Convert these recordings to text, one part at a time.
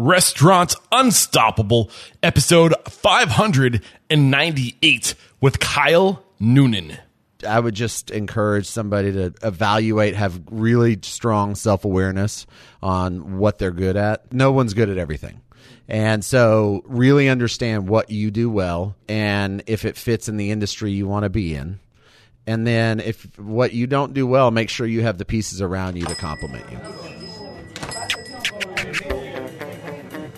Restaurant Unstoppable, episode 598 with Kyle Noonan. I would just encourage somebody to evaluate, have really strong self awareness on what they're good at. No one's good at everything. And so, really understand what you do well and if it fits in the industry you want to be in. And then, if what you don't do well, make sure you have the pieces around you to complement you.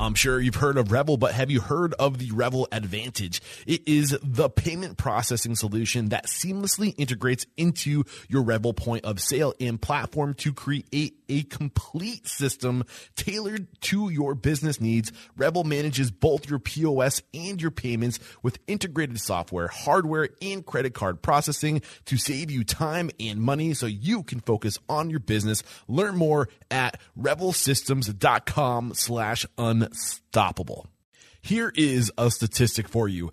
I'm sure you've heard of Revel, but have you heard of the Revel Advantage? It is the payment processing solution that seamlessly integrates into your Revel point of sale and platform to create a complete system tailored to your business needs. Revel manages both your POS and your payments with integrated software, hardware, and credit card processing to save you time and money so you can focus on your business. Learn more at revelsystems.com slash un unstoppable. Here is a statistic for you.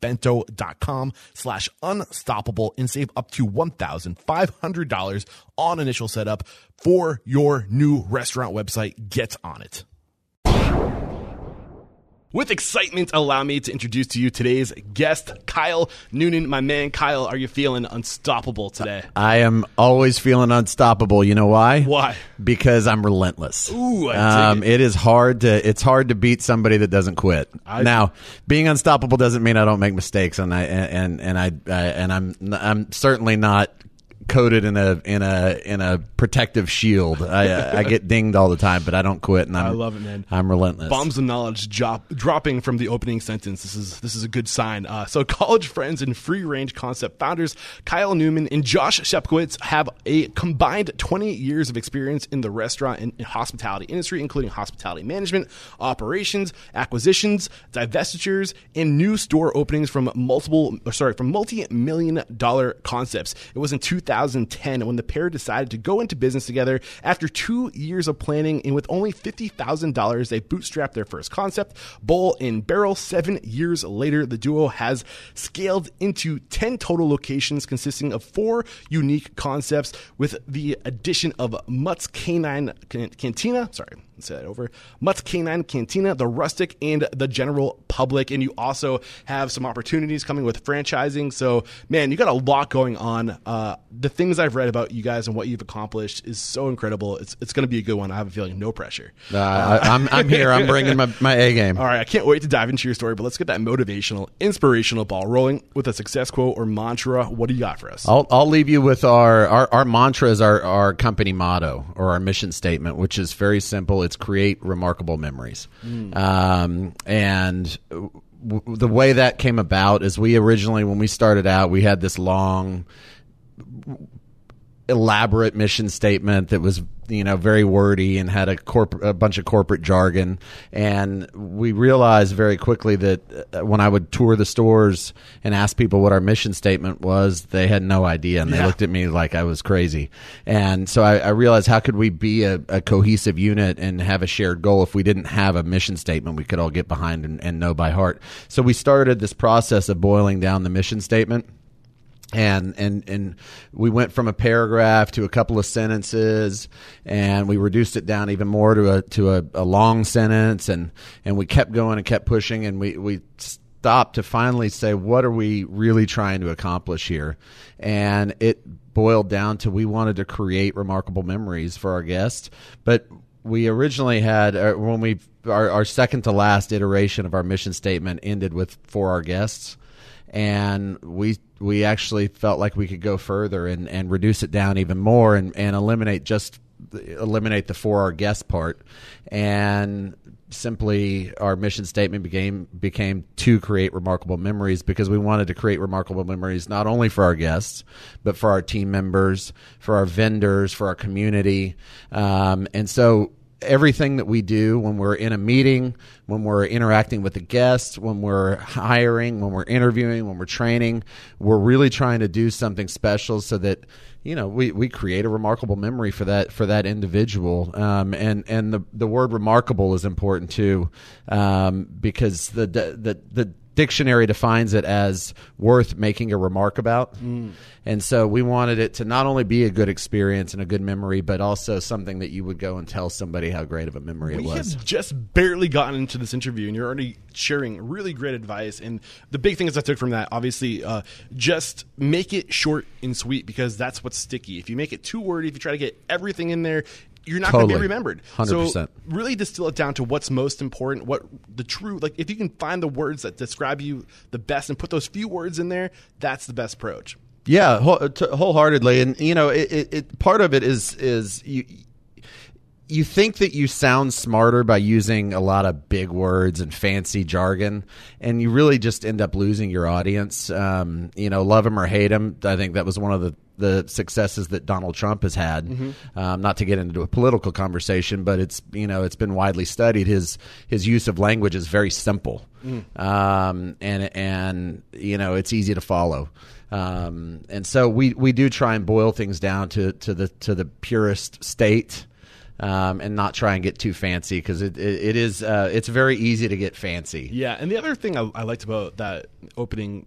bento.com slash unstoppable and save up to $1,500 on initial setup for your new restaurant website. Get on it. With excitement, allow me to introduce to you today's guest, Kyle Noonan. My man, Kyle, are you feeling unstoppable today? I am always feeling unstoppable. You know why? Why? Because I'm relentless. Ooh, I um, it. it is hard to it's hard to beat somebody that doesn't quit. I- now, being unstoppable doesn't mean I don't make mistakes, and I and and I, I and I'm I'm certainly not coated in a in a in a protective shield. I I get dinged all the time, but I don't quit, and I'm, I love it, man. I'm relentless. Bombs of knowledge drop, dropping from the opening sentence. This is this is a good sign. Uh, so, college friends and free range concept founders Kyle Noonan and Josh Sepkowitz have a combined 20 years of experience in the restaurant and, and hospitality industry, including hospitality management, operations, acquisitions, divestitures, and new store openings from multiple, sorry, from multi-million dollar concepts. It was in 2010 when the pair decided to go into business together. After two years of planning and with only $50,000, they bootstrapped their first concept, Bowl and Barrel. Seven years later, the duo has scaled into 10 total locations consisting of four unique concepts with the addition of Mutt's Canine Cantina. Sorry. Let's Say that over. Mutt's Canine Cantina, the rustic, and the general public. And you also have some opportunities coming with franchising. So, man, you got a lot going on. Uh, the things I've read about you guys and what you've accomplished is so incredible. It's, it's going to be a good one. I have a feeling no pressure. Uh, I, I'm I'm here. I'm bringing my, my A game. All right, I can't wait to dive into your story, but let's get that motivational, inspirational ball rolling with a success quote or mantra. What do you got for us? I'll, I'll leave you with our, our, our mantra is our, our company motto or our mission statement, which is very simple. It's create remarkable memories. Um, and w- the way that came about is we originally, when we started out, we had this long, elaborate mission statement that was you know very wordy and had a corp- a bunch of corporate jargon. And we realized very quickly that uh, when I would tour the stores and ask people what our mission statement was they had no idea. And they Yeah. looked at me like I was crazy. And so I, I realized how could we be a, a cohesive unit and have a shared goal? If we didn't have a mission statement we could all get behind and, and know by heart. So we started this process of boiling down the mission statement and and and we went from a paragraph to a couple of sentences and we reduced it down even more to a to a, a long sentence. And and we kept going and kept pushing and we we stopped to finally say what are we really trying to accomplish here? And it boiled down to we wanted to create remarkable memories for our guests. But we originally had uh, when we our, our second to last iteration of our mission statement ended with for our guests and we we actually felt like we could go further and, and reduce it down even more and, and eliminate just eliminate the for our guest part. And simply our mission statement became became to create remarkable memories because we wanted to create remarkable memories not only for our guests but for our team members for our vendors for our community. Um, and so everything that we do when we're in a meeting, when we're interacting with the guests, when we're hiring, when we're interviewing, when we're training, we're really trying to do something special so that you know we, we create a remarkable memory for that for that individual. Um, and and the the word remarkable is important too um, because the the the dictionary defines it as worth making a remark about. Mm. And so we wanted it to not only be a good experience and a good memory, but also something that you would go and tell somebody how great of a memory we it was. Have just barely gotten into this interview, and you're already sharing really great advice. And the big thing things I took from that, obviously, uh, just make it short and sweet because that's what's sticky. If you make it too wordy, if you try to get everything in there, you're not totally. going to be remembered. 100%. So really distill it down to what's most important, what the true like if you can find the words that describe you the best and put those few words in there, that's the best approach. Yeah, wholeheartedly, and you know, it, it, it part of it is is you you think that you sound smarter by using a lot of big words and fancy jargon, and you really just end up losing your audience. Um, you know, love him or hate him. I think that was one of the the successes that Donald Trump has had. Mm-hmm. Um, not to get into a political conversation, but it's you know it's been widely studied. His his use of language is very simple, mm. um, and and you know it's easy to follow. Um, and so we, we do try and boil things down to, to the to the purest state um, and not try and get too fancy because it, it, it is uh, it's very easy to get fancy. Yeah, and the other thing I, I liked about that opening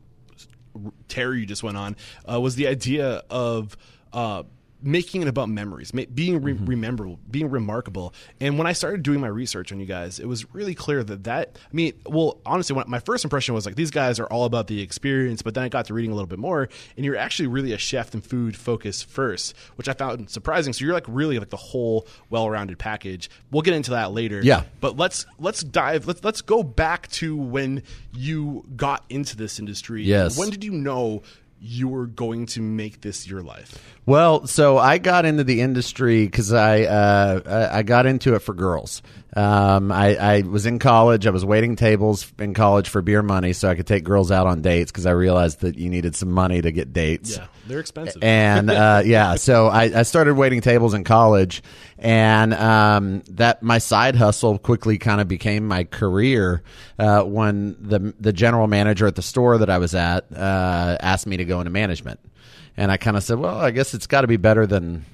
tear you just went on uh, was the idea of. Uh, making it about memories, being re- mm-hmm. rememberable, being remarkable. And when I started doing my research on you guys, it was really clear that that I mean, well, honestly, my first impression was like these guys are all about the experience, but then I got to reading a little bit more, and you're actually really a chef and food focus first, which I found surprising. So you're like really like the whole well-rounded package. We'll get into that later. Yeah, but let's let's dive. Let's let's go back to when you got into this industry. Yes, when did you know you were going to make this your life? Well, so I got into the industry because I uh, I got into it for girls. Um, I, I, was in college. I was waiting tables in college for beer money so I could take girls out on dates because I realized that you needed some money to get dates. Yeah, they're expensive. And uh, yeah, so I, I, started waiting tables in college, and um, that my side hustle quickly kind of became my career uh, when the the general manager at the store that I was at uh, asked me to go into management. And I kind of said, well, I guess it's got to be better than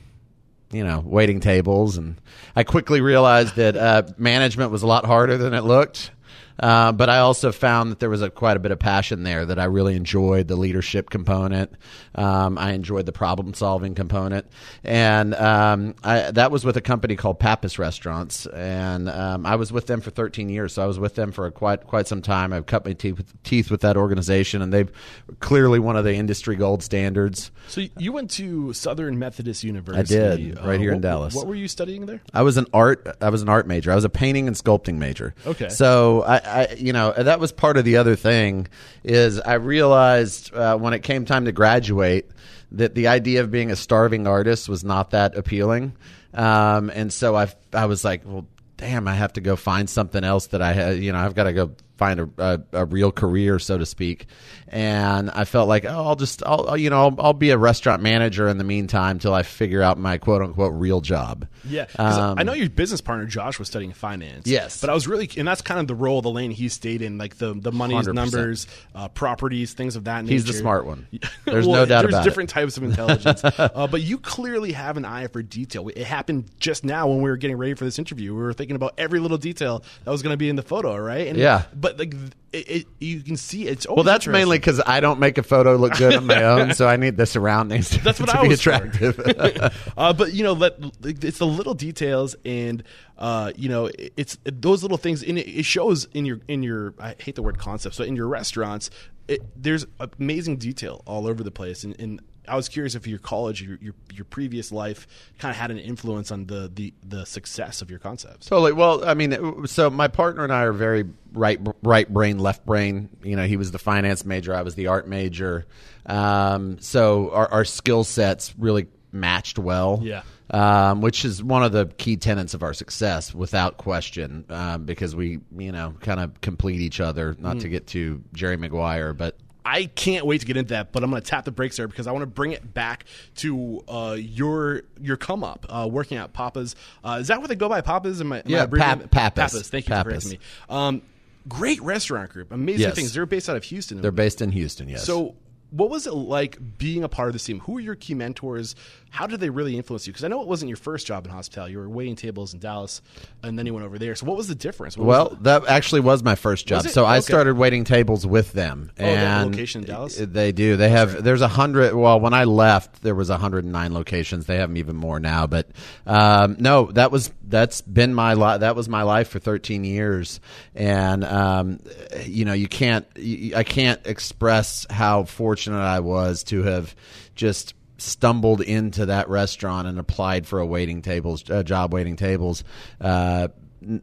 you know, waiting tables. And I quickly realized that uh, management was a lot harder than it looked. Uh, but I also found that there was a, quite a bit of passion there that I really enjoyed the leadership component. Um, I enjoyed the problem solving component. And um, I, that was with a company called Pappas Restaurants. And um, I was with them for 13 years. So I was with them for quite, quite some time. I've cut my teeth, teeth with that organization, and they've clearly one of the industry gold standards. So you went to Southern Methodist University. I did, right uh, here what, in Dallas. What were you studying there? I was an art. I was an art major. I was a painting and sculpting major. Okay. So I, I, you know, that was part of the other thing is I realized uh, when it came time to graduate that the idea of being a starving artist was not that appealing. Um, and so I, I was like, well, damn, I have to go find something else that I had, you know, I've got to go find a, a, a, real career, so to speak. And I felt like, oh, I'll just, I'll, you know, I'll, I'll, be a restaurant manager in the meantime till I figure out my quote unquote real job. Yeah, um, I know your business partner Josh was studying finance. Yes, but I was really, and that's kind of the role, the lane he stayed in, like the the money's 100%. numbers, uh, properties, things of that nature. He's the smart one. There's well, no doubt there's about different it. types of intelligence, uh, but you clearly have an eye for detail. It happened just now when we were getting ready for this interview. We were thinking about every little detail that was going to be in the photo, right? And, yeah, but like it, it, you can see it's well. That's mainly because I don't make a photo look good on my own, so I need the surroundings. To, that's what to I be was attractive. uh, but you know, let, it's the little details, and uh, you know, it's those little things. And it, it shows in your in your. I hate the word concept. So in your restaurants, it, there's amazing detail all over the place, and, and I was curious if your college, your your, your previous life, kind of had an influence on the, the the success of your concepts. Totally. Well, I mean, so my partner and I are very right right brain, left brain. You know, he was the finance major, I was the art major. Um, so our, our skill sets really matched well. Yeah. Um, which is one of the key tenets of our success, without question, um, because we, you know, kind of complete each other. Not to get to Jerry Maguire, but I can't wait to get into that, but I'm going to tap the brakes there because I want to bring it back to uh, your your come up uh, working at Papa's. Uh, is that what they go by, Papa's? Am I, am Yeah, abbreviating Pap- it? Pappas. Thank you for correcting me. Um, great restaurant group, amazing Yes. things. They're based out of Houston. they're based in Houston. Yes. So, what was it like being a part of this team? Who were your key mentors? How did they really influence you? Because I know it wasn't your first job in hospitality. You were waiting tables in Dallas, and then you went over there. So, what was the difference? What Well, the- that actually was my first job. So I started waiting tables with them. Oh, they have a and location in Dallas? They do. They have. There's a hundred. Well, when I left, there was 109 locations. They have 'em even more now. But um, no, that was that's been my life. That was my life for 13 years. And um, you know, you can't. You, I can't express how fortunate I was to have just stumbled into that restaurant and applied for a waiting tables uh, job waiting tables uh,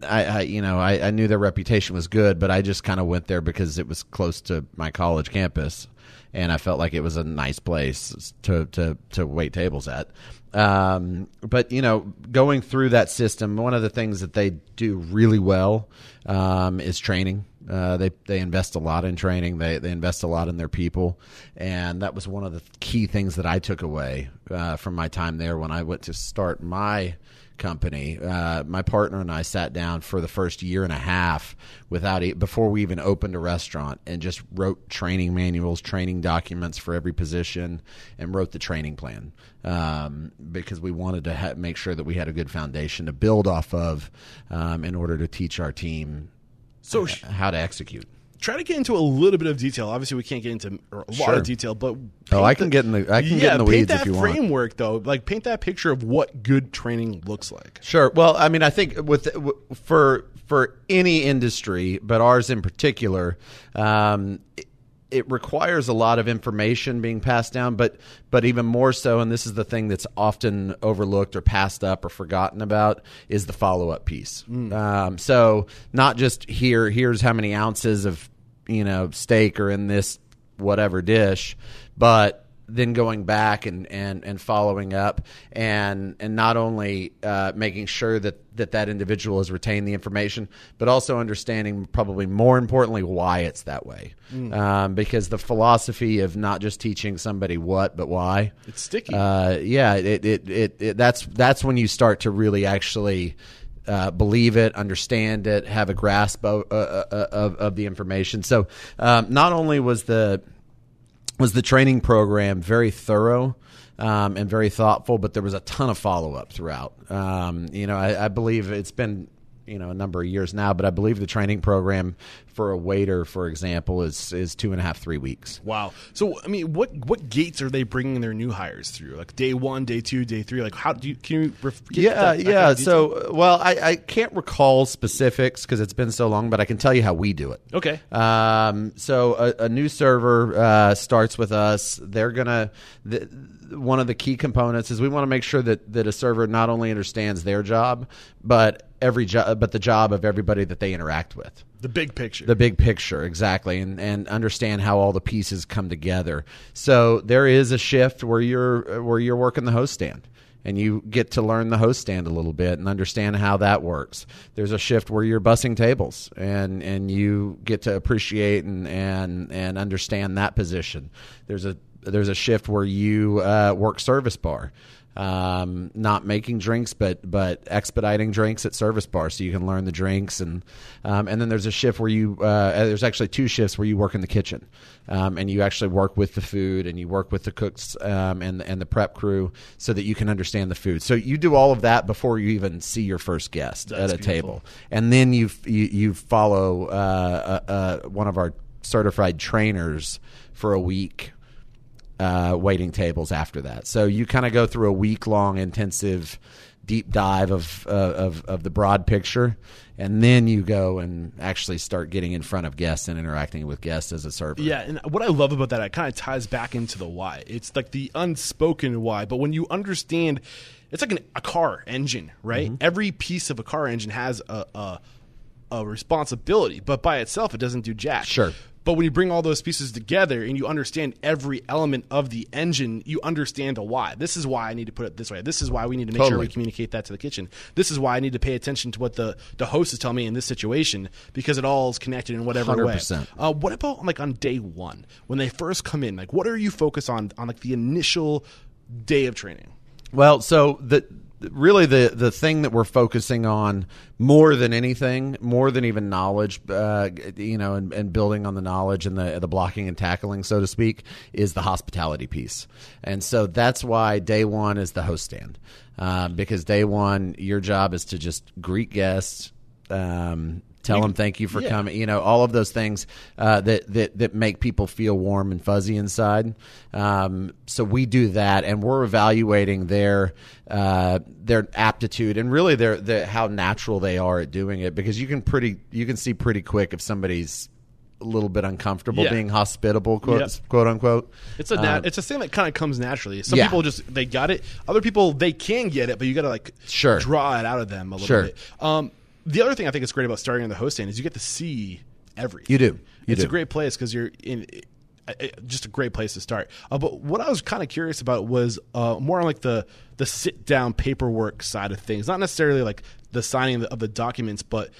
I, I you know I, I knew their reputation was good but I just kind of went there because it was close to my college campus and I felt like it was a nice place to to to wait tables at um, but you know going through that system one of the things that they do really well um, is training uh, they they invest a lot in training. They they invest a lot in their people, and that was one of the key things that I took away uh, from my time there when I went to start my company. Uh, my partner and I sat down for the first year and a half without e- before we even opened a restaurant and just wrote training manuals, training documents for every position, and wrote the training plan um, because we wanted to ha- make sure that we had a good foundation to build off of um, in order to teach our team so sh- how to execute. Try to get into a little bit of detail. Obviously, we can't get into a lot Sure. of detail, but Oh, I can get in the I can yeah, get in the weeds if you want. framework though. Like paint that picture of what good training looks like. Sure. Well, I mean, I think with for for any industry, but ours in particular, um, it, requires a lot of information being passed down. But but even more so, and this is the thing that's often overlooked or passed up or forgotten about, is the follow up piece. Um, so not just here. Here's how many ounces of you know steak are in this whatever dish, but then going back and, and, and following up and and not only uh, making sure that, that that individual has retained the information, but also understanding probably more importantly why it's that way. Um, because the philosophy of not just teaching somebody what but why It's sticky. uh, yeah, it, it, it, it that's that's when you start to really actually uh, believe it, understand it, have a grasp of, uh, uh, of, of the information. So um, not only was the was the training program very thorough um, and very thoughtful, but there was a ton of follow up throughout. Um, you know, I, I believe it's been you know a number of years now, but I believe the training program for a waiter, for example, is is two and a half three weeks. Wow. So I mean, what what gates are they bringing their new hires through? Like day one, day two, day three. Like how do you can you? Ref- Yeah, yeah. So, well, I, I can't recall specifics because it's been so long, but I can tell you how we do it. okay. Um, so a, a new server uh, starts with us. They're gonna. The, one of the key components is we want to make sure that that a server not only understands their job, but every job, but the job of everybody that they interact with. The big picture. The big picture, exactly, and and understand how all the pieces come together. So there is a shift where you're where you're working the host stand, and you get to learn the host stand a little bit and understand how that works. There's a shift where you're bussing tables, and and you get to appreciate and and and understand that position. There's a there's a shift where you uh, work service bar um, not making drinks, but but expediting drinks at service bar, so you can learn the drinks, and um, and then there's a shift where you uh, there's actually two shifts where you work in the kitchen, um, and you actually work with the food, and you work with the cooks um, and and the prep crew, so that you can understand the food. So you do all of that before you even see your first guest That's at a beautiful. table, and then you you, you follow uh, uh, uh, one of our certified trainers for a week uh, waiting tables after that. So you kind of go through a week long intensive deep dive of, uh, of of the broad picture, and then you go and actually start getting in front of guests and interacting with guests as a server. Yeah, and what I love about that, it kind of ties back into the why. It's like the unspoken why, but when you understand, it's like an, a car engine, right? Mm-hmm. Every piece of a car engine has a, a a responsibility, but by itself, it doesn't do jack. Sure. But when you bring all those pieces together and you understand every element of the engine, you understand a why. This is why I need to put it this way. This is why we need to make sure we communicate that to the kitchen. This is why I need to pay attention to what the, the host is telling me in this situation because it all is connected in whatever way. 100%. Uh, what about like on day one when they first come in? Like, what are you focused on on like the initial day of training? Well, so the really the the thing that we're focusing on more than anything, more than even knowledge, uh, you know, and, and building on the knowledge and the the blocking and tackling, so to speak, is the hospitality piece. And so that's why day one is the host stand, uh, because day one your job is to just greet guests. Um, Tell them thank you for yeah. coming. You know all of those things uh, that that that make people feel warm and fuzzy inside. Um, so we do that, and we're evaluating their uh, their aptitude and really their, their how natural they are at doing it. Because you can pretty you can see pretty quick if somebody's a little bit uncomfortable Yeah. being hospitable, quote, Yep. quote unquote. It's a nat- it's a thing that kind of comes naturally. Some Um, yeah. people just they got it. Other people they can get it, but you got to like Sure. draw it out of them a little Sure. bit. Um, the other thing I think is great about starting on the host stand is you get to see everything. You do. You it's do. a great place because you're in. uh, uh, Just a great place to start. Uh, but what I was kind of curious about was uh, more on like the the sit down paperwork side of things, not necessarily like the signing of the, of the documents, but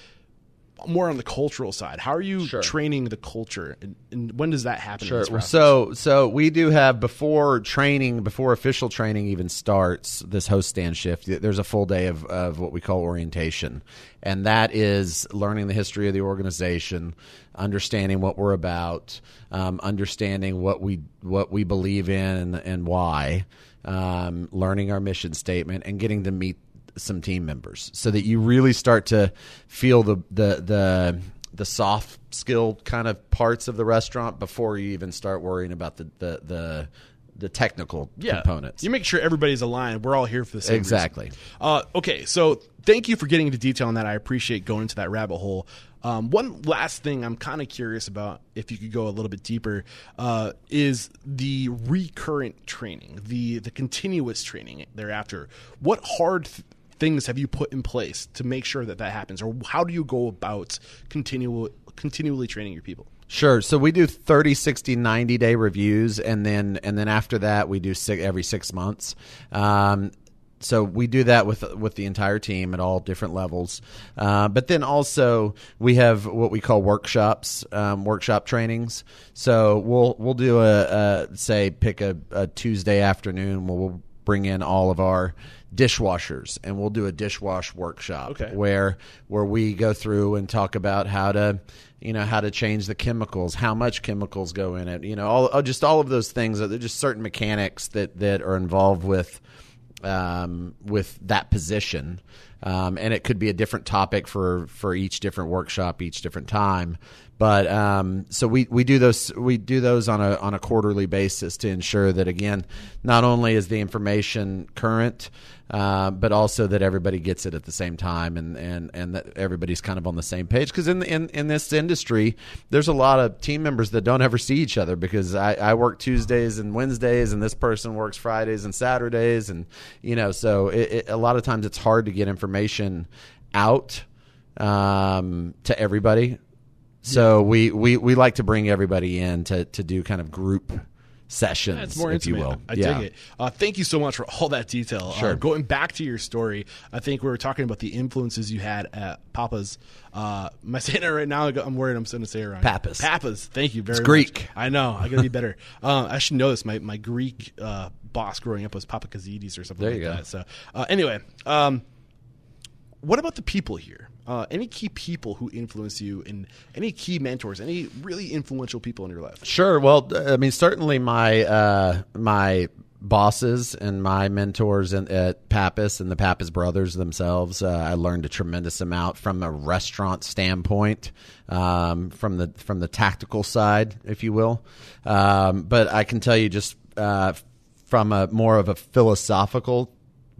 more on the cultural side. How are you Sure. training the culture, and, and when does that happen? Sure. So, so we do have before training, before official training even starts, this host stand shift. There's a full day of, of what we call orientation, and that is learning the history of the organization, understanding what we're about, um, understanding what we what we believe in and, and why, um, learning our mission statement, and getting to meet some team members, so that you really start to feel the the the the soft skill kind of parts of the restaurant before you even start worrying about the the the, the technical components. You make sure everybody's aligned. We're all here for the same. Exactly. Uh, okay, so thank you for getting into detail on that. I appreciate going into that rabbit hole. Um, one last thing I'm kind of curious about, if you could go a little bit deeper, uh, is the recurrent training, the the continuous training thereafter. What hard th- things have you put in place to make sure that that happens, or how do you go about continual continually training your people? Sure. So we do 30, 60, 90 day reviews and then and then after that we do six, every 6 months. Um so we do that with with the entire team at all different levels, uh, but then also we have what we call workshops, um, workshop trainings. So we'll we'll do a, a say pick a, a Tuesday afternoon. We'll bring in all of our dishwashers and we'll do a dishwash workshop Okay. where where we go through and talk about how to you know how to change the chemicals how much chemicals go in it you know all just all of those things are just certain mechanics that that are involved with um, with that position um, and it could be a different topic for for each different workshop each different time but um, so we, we do those we do those on a on a quarterly basis to ensure that again not only is the information current uh, but also that everybody gets it at the same time and, and, and that everybody's kind of on the same page. Because in, in in this industry there's a lot of team members that don't ever see each other because I, I work Tuesdays and Wednesdays and this person works Fridays and Saturdays and you know so it, it, a lot of times it's hard to get information out um, to everybody so we, we, we like to bring everybody in to, to do kind of group sessions, It's more if you intimate. will. I Yeah. dig it. Uh, thank you so much for all that detail. Uh, Sure. going back to your story, I think we were talking about the influences you had at Papa's. Uh, am I saying it right now? I'm worried I'm going to say it wrong. Papas. Papas. Thank you very much. Greek. I know. I got to be better. uh, I should know this. My my Greek uh, boss growing up was Papa Kazidis or something There like you go. that. So uh, anyway, um, what about the people here? Uh, any key people who influence you, and any key mentors, any really influential people in your life? Sure. Well, I mean, certainly my uh, my bosses and my mentors in, at Pappas and the Pappas brothers themselves. Uh, I learned a tremendous amount from a restaurant standpoint, um, from the from the tactical side, if you will. Um, but I can tell you just uh, from a more of a philosophical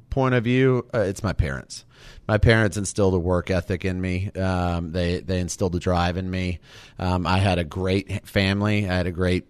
point of view, uh, it's my parents. My parents instilled a work ethic in me. Um, they they instilled a drive in me. Um, I had a great family. I had a great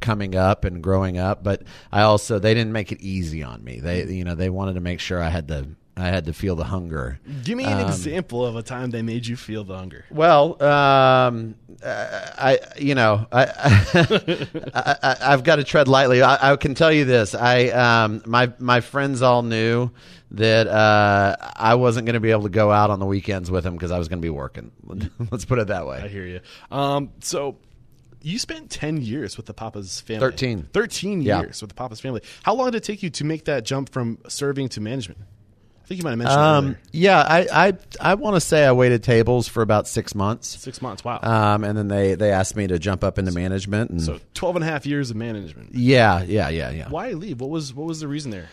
coming up and growing up, but I also they didn't make it easy on me. They you know they wanted to make sure I had the I had to feel the hunger. Give me an um, example of a time they made you feel the hunger. Well, um, I, you know, I, I, have got to tread lightly. I, I, can tell you this: I, um, my my friends all knew that uh, I wasn't going to be able to go out on the weekends with them because I was going to be working. Let's put it that way. I hear you. Um, so you spent 10 years with the Papa's family. 13. 13 yeah. years with the Papa's family. How long did it take you to make that jump from serving to management? I think you might have mentioned um, Yeah, I I, I want to say I waited tables for about six months. Six months, wow. Um, and then they, they asked me to jump up into management. And, so 12 and a half years of management. Yeah, yeah, yeah, yeah. Why leave? What was what was the reason there?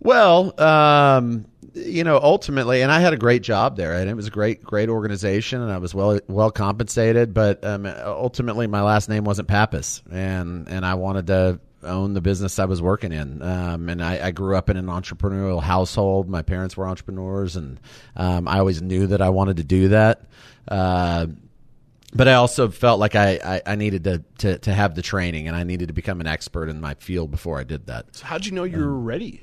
Well, um, you know, ultimately, and I had a great job there, and it was a great, great organization, and I was well, well compensated. But um, ultimately, my last name wasn't Pappas, and and I wanted to own the business I was working in. Um, and I, I, grew up in an entrepreneurial household. My parents were entrepreneurs, and um, I always knew that I wanted to do that. Uh, but I also felt like I, I, I needed to, to, to, have the training and I needed to become an expert in my field before I did that. So, how'd you know you were um, ready?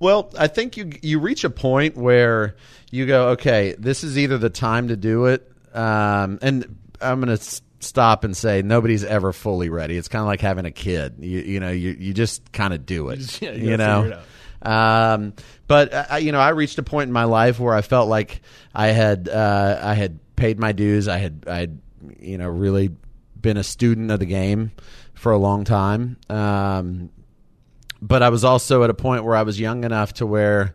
Well, I think you you reach a point where you go, okay, this is either the time to do it, um, and I'm going to stop and say nobody's ever fully ready. It's kind of like having a kid. You you know you you just kind of do it. yeah, you, you know. Um, but uh, you know, I reached a point in my life where I felt like I had uh, I had paid my dues. I had I had you know really been a student of the game for a long time. Um, but I was also at a point where I was young enough to where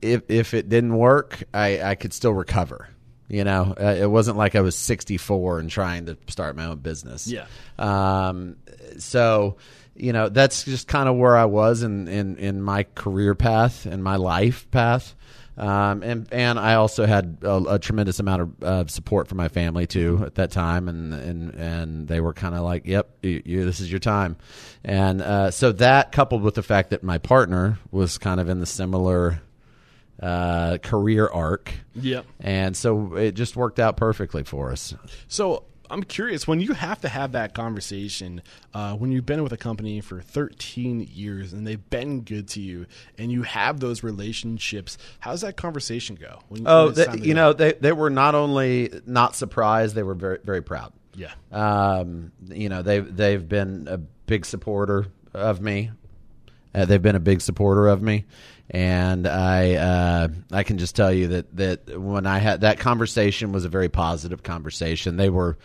if if it didn't work, I, I could still recover. You know, uh, it wasn't like I was 64 and trying to start my own business. Yeah. Um, so, you know, that's just kind of where I was in, in, in my career path and my life path. Um, and and I also had a, a tremendous amount of uh, support from my family too at that time, and and and they were kind of like, "Yep, you, you, this is your time," and uh, so that coupled with the fact that my partner was kind of in the similar uh, career arc. Yep. And so it just worked out perfectly for us. So I'm curious when you have to have that conversation uh, when you've been with a company for 13 years and they've been good to you and you have those relationships. How's that conversation go? When, oh, when you know, they they were not only not surprised, they were very very proud. Yeah. Um, you know, they've they've been a big supporter of me. Uh, they've been a big supporter of me and I uh, I can just tell you that that when I had that conversation was a very positive conversation. They were,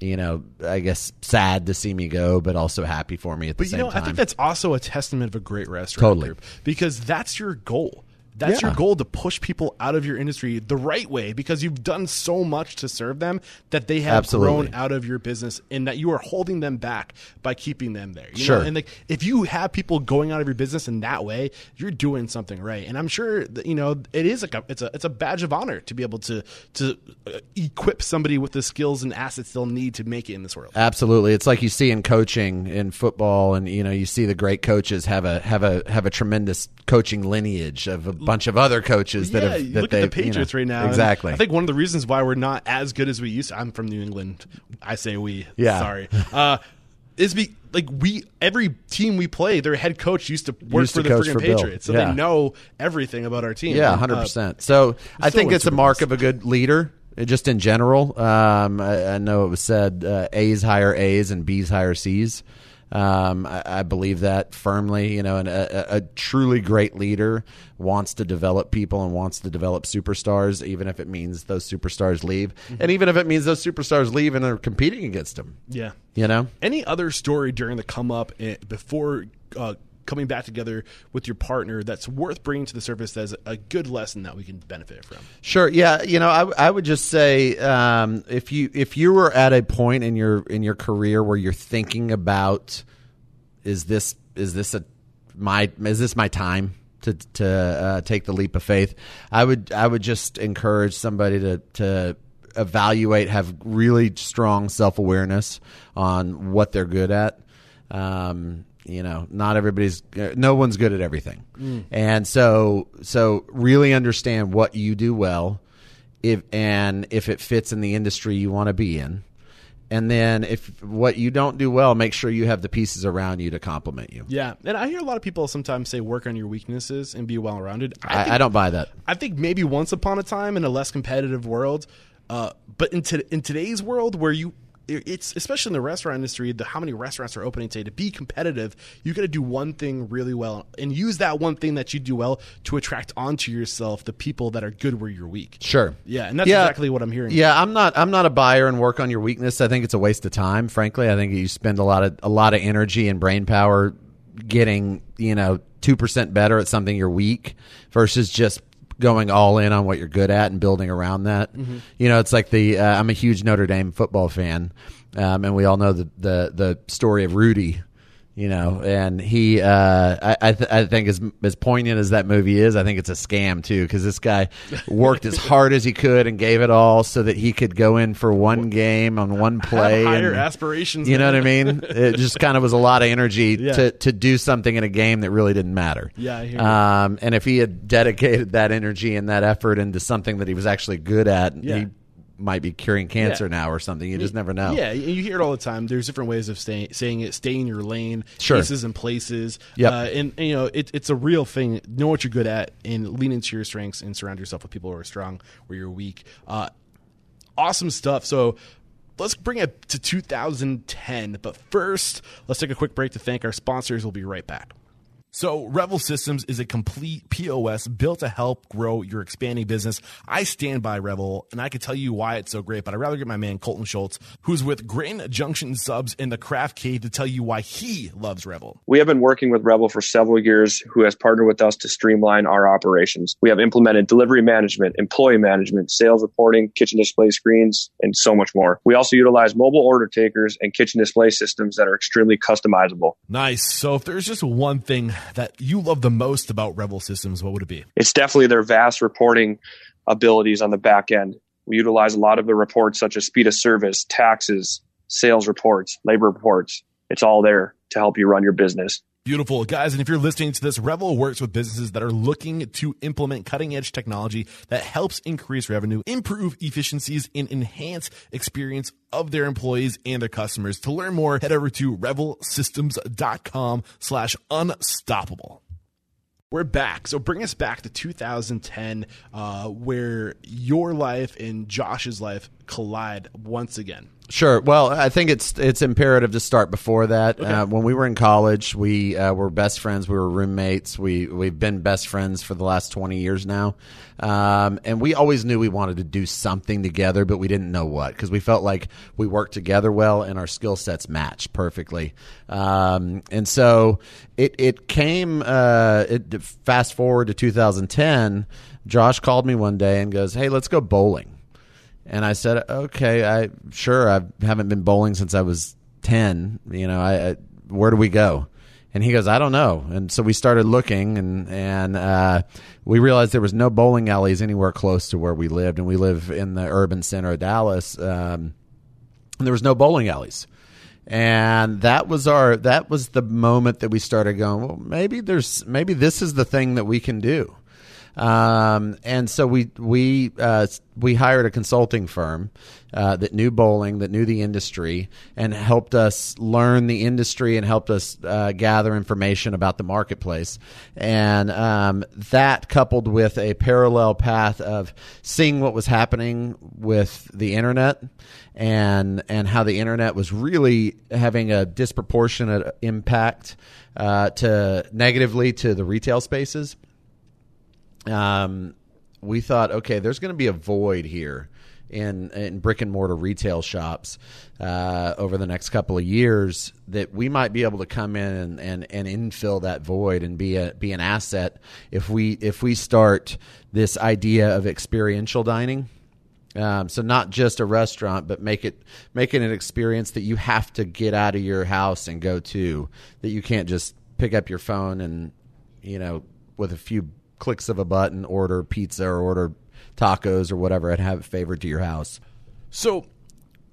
you know, I guess sad to see me go, but also happy for me at the but, same you know, time. I think that's also a testament of a great restaurant totally. group because that's your goal that's yeah. your goal to push people out of your industry the right way because you've done so much to serve them that they have Absolutely. grown out of your business and that you are holding them back by keeping them there. sure. Know? And like if you have people going out of your business in that way, you're doing something right. And I'm sure that, you know it is like a it's a it's a badge of honor to be able to to uh, equip somebody with the skills and assets they'll need to make it in this world. Absolutely. It's like you see in coaching in football and you know you see the great coaches have a have a have a tremendous coaching lineage of a bunch of other coaches yeah, that have that look at the Patriots you know, right now. Exactly. I think one of the reasons why we're not as good as we used to. I'm from New England. I say we. Yeah. Sorry. Uh, is be like we every team we play, their head coach used to work used for to the freaking Patriots, so yeah. they know everything about our team. Yeah, hundred uh, percent. So I think it's a mark of a good leader. Uh, just in general, um, I, I, know it was said uh, A's hire A's and B's hire C's. Um, I, I, believe that firmly. You know, and a, a, truly great leader wants to develop people and wants to develop superstars, even if it means those superstars leave, mm-hmm. and even if it means those superstars leave and are competing against them. Yeah, you know. Any other story during the come up eh, before? Uh, coming back together with your partner that's worth bringing to the surface as a good lesson that we can benefit from? Sure yeah you know i, I would just say um, if you if you were at a point in your in your career where you're thinking about is this is this a my is this my time to to uh, take the leap of faith? I would i would just encourage somebody to to evaluate have really strong self-awareness on what they're good at. Um, you know, not everybody's, uh, no one's good at everything, and so so really understand what you do well, if and if it fits in the industry you want to be in. And then, if what you don't do well, make sure you have the pieces around you to complement you. Yeah, and I hear a lot of people sometimes say work on your weaknesses and be well rounded. I, think, I don't buy that. I think maybe once upon a time in a less competitive world, uh, but in, to, in today's world where you it's especially in the restaurant industry the how many restaurants are opening today to be competitive you got to do one thing really well and use that one thing that you do well to attract onto yourself the people that are good where you're weak Sure. yeah and that's Yeah. exactly what i'm hearing Yeah, I'm not. I'm not a buyer and work on your weakness. I think it's a waste of time. Frankly, I think you spend a lot of a lot of energy and brain power getting you know two percent better at something you're weak versus just going all in on what you're good at and building around that. You know, it's like the uh, I'm a huge Notre Dame football fan, um, and we all know the the the story of Rudy. You know, and he, uh, I, I, th- I think as as poignant as that movie is, I think it's a scam too, because this guy worked as hard as he could and gave it all so that he could go in for one game on one play. higher and- aspirations You know what I mean? It just kind of was a lot of energy Yeah. to to do something in a game that really didn't matter. Yeah, I hear. Um, and if he had dedicated that energy and that effort into something that he was actually good at, Yeah. he might be curing cancer Yeah. now or something. You just never know. Yeah, you hear it all the time. There's different ways of staying, saying it. Stay in your lane, Sure. places and places. Yeah, Uh, and, and, you know, it, it's a real thing. Know what you're good at, and lean into your strengths, and surround yourself with people who are strong where you're weak. Uh, awesome stuff. So. Let's bring it to 2010. But first, let's take a quick break to thank our sponsors. We'll be right back. So, Revel Systems is a complete POS built to help grow your expanding business. I stand by Revel, and I can tell you why it's so great, but I'd rather get my man Colton Schultz, who's with Grain Junction Subs in the Craft Cave, to tell you why he loves Revel. We have been working with Revel for several years, who has partnered with us to streamline our operations. We have implemented delivery management, employee management, sales reporting, kitchen display screens, and so much more. We also utilize mobile order takers and kitchen display systems that are extremely customizable. Nice. So, if there's just one thing that you love the most about Revel Systems, what would it be? It's definitely their vast reporting abilities on the back end. We utilize a lot of the reports such as speed of service, taxes, sales reports, labor reports. It's all there to help you run your business. Beautiful. Guys, and if you're listening to this, Revel works with businesses that are looking to implement cutting edge technology that helps increase revenue, improve efficiencies, and enhance experience of their employees and their customers. To learn more, head over to revelsystems.com slash unstoppable. We're back. So bring us back to 2010, uh, where your life and Josh's life collide once again. Sure. Well, I think it's it's imperative to start before that. Uh, when we were in college, we uh, were best friends. We were roommates. We we've been best friends for the last twenty years now, um, and we always knew we wanted to do something together, but we didn't know what because we felt like we worked together well and our skill sets matched perfectly. Um, and so it it came. Uh, it, fast forward to 2010. Josh called me one day and goes, "Hey, let's go bowling." And I said, okay, I sure I haven't been bowling since I was ten. You know, I, I where do we go? And he goes, I don't know. And so we started looking, and and uh, we realized there was no bowling alleys anywhere close to where we lived, and we live in the urban center of Dallas. Um, and there was no bowling alleys. And that was our that was the moment that we started going, well, maybe there's maybe this is the thing that we can do. Um, and so we we uh, we hired a consulting firm uh, that knew bowling, that knew the industry, and helped us learn the industry and helped us uh, gather information about the marketplace. And um, that, coupled with a parallel path of seeing what was happening with the internet and and how the internet was really having a disproportionate impact uh, to negatively to the retail spaces um, we thought, okay, there's going to be a void here in in brick and mortar retail shops uh, over the next couple of years that we might be able to come in and, and, and infill that void and be a be an asset if we if we start this idea of experiential dining. Um, so not just a restaurant, but make it make it an experience that you have to get out of your house and go to. That you can't just pick up your phone and you know with a few clicks of a button order pizza or order tacos or whatever and have it favored to your house. So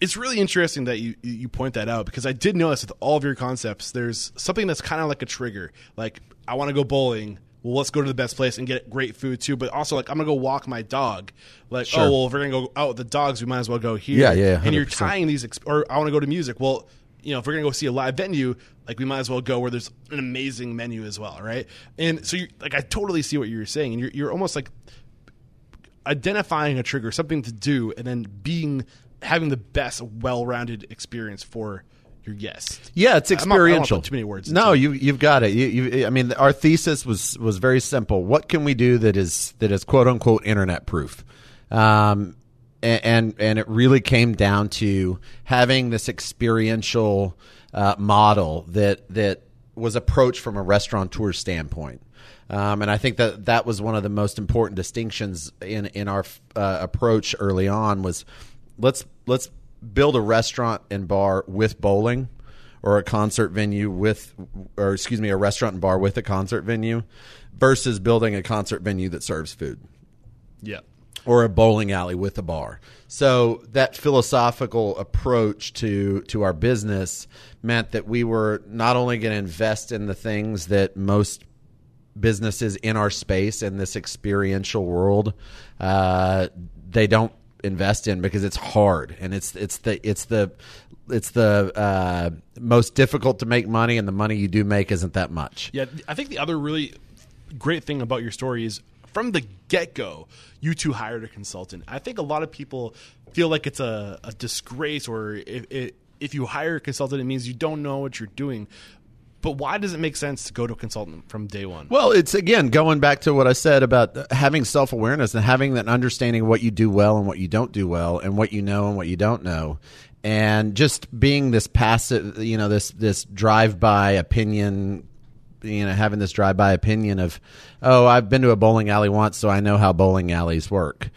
it's really interesting that you you point that out because I did notice with all of your concepts, there's something that's kind of like a trigger. Like I want to go bowling. Well, let's go to the best place and get great food too. But also, like I'm gonna go walk my dog. Like, oh, Sure. oh well, if we're gonna go out with the dogs, we might as well go here. Yeah, yeah, And you're 100%. tying these, exp- or I want to go to music. Well, you know, if we're gonna go see a live venue, like we might as well go where there's an amazing menu as well, right? And so, you like, I totally see what you're saying, and you're you're almost like identifying a trigger, something to do, and then being having the best, well-rounded experience for your guest. Yeah, it's I'm not- I don't experiential. put too many words No, you you've got it. You, you, I mean, our thesis was was very simple. What can we do that is that is quote unquote internet proof? Um, and and it really came down to having this experiential uh, model that that was approached from a restaurateur standpoint. Um, and I think that that was one of the most important distinctions in in our uh, approach early on was let's let's build a restaurant and bar with bowling or a concert venue with or excuse me a restaurant and bar with a concert venue versus building a concert venue that serves food Yeah. Or a bowling alley with a bar. So that philosophical approach to to our business meant that we were not only going to invest in the things that most businesses in our space in this experiential world uh, they don't invest in because it's hard and it's it's the it's the it's the uh, most difficult to make money and the money you do make isn't that much. Yeah, I think the other really great thing about your story is from the get go, you two hired a consultant. I think a lot of people feel like it's a, a disgrace, or if, if, you hire a consultant, it means you don't know what you're doing. But why does it make sense to go to a consultant from day one? Well, it's again going back to what I said about having self awareness and having that understanding of what you do well and what you don't do well, and what you know and what you don't know, and just being this passive, you know, this this drive by opinion, you know, having this drive by opinion of, oh, I've been to a bowling alley once, so I know how bowling alleys work.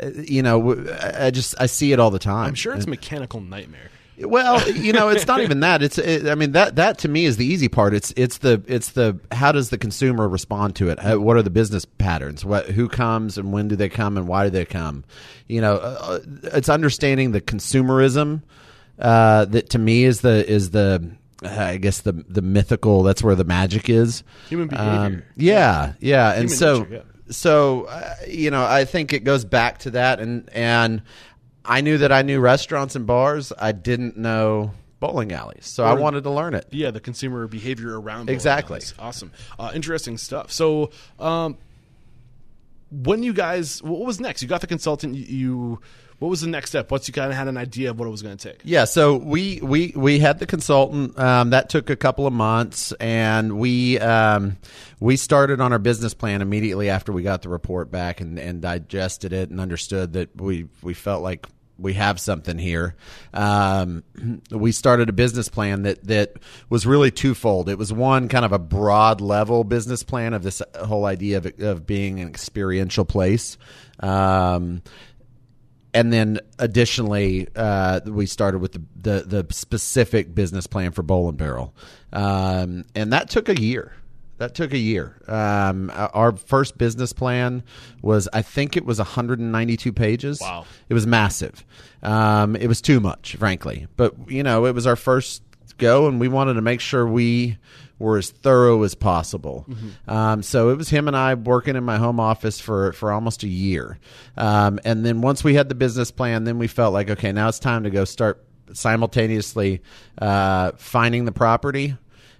Uh, You know, I just I see it all the time. I'm sure it's a mechanical nightmare. Well, you know, it's not even that. It's, it, I mean, that that to me is the easy part. It's it's the it's the how does the consumer respond to it? How, what are the business patterns? What who comes and when do they come and why do they come? You know, uh, it's understanding the consumerism uh, that to me is the is the I guess the the mythical. That's where the magic is. Human Um, behavior. yeah, yeah, and Human so nature, yeah. so uh, you know i think it goes back to that and and i knew that i knew restaurants and bars i didn't know bowling alleys so i wanted to learn it Yeah, the consumer behavior around Exactly. alleys. Awesome, uh, interesting stuff. So, um, when you guys, what was next? You got the consultant. You, you what was the next step? Once you kind of had an idea of what it was going to take. yeah so we we we had the consultant um, that took a couple of months and we um, we started on our business plan immediately after we got the report back and, and digested it and understood that we we felt like we have something here. Um, we started a business plan that that was really twofold. It was one kind of a broad level business plan of this whole idea of of being an experiential place. Um, and then additionally, uh, we started with the, the the specific business plan for Bowl and Barrel, um, and that took a year. That took a year. Um, our first business plan was, I think, it was 192 pages. Wow. it was massive. Um, it was too much, frankly. But you know, it was our first go, and we wanted to make sure we were as thorough as possible. Um, so it was him and I working in my home office for for almost a year, um, and then once we had the business plan, then we felt like okay, now it's time to go start simultaneously uh, finding the property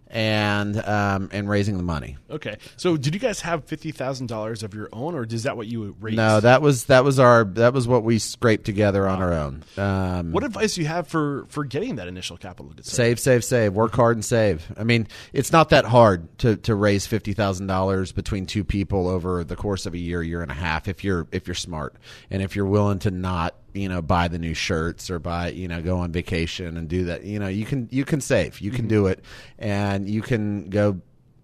and um, and raising the money. Okay, so did you guys have fifty thousand dollars of your own, or is that what you raised? No, that was that was our that was what we scraped together on our own. Um, What advice do you have for for getting that initial capital? to? Save, save, save. Work hard and save. I mean, it's not that hard to, to raise fifty thousand dollars between two people over the course of a year, year and a half, if you're if you're smart and if you're willing to not you know buy the new shirts or buy you know go on vacation and do that. You know, you can you can save. You can do mm-hmm. it, and you can go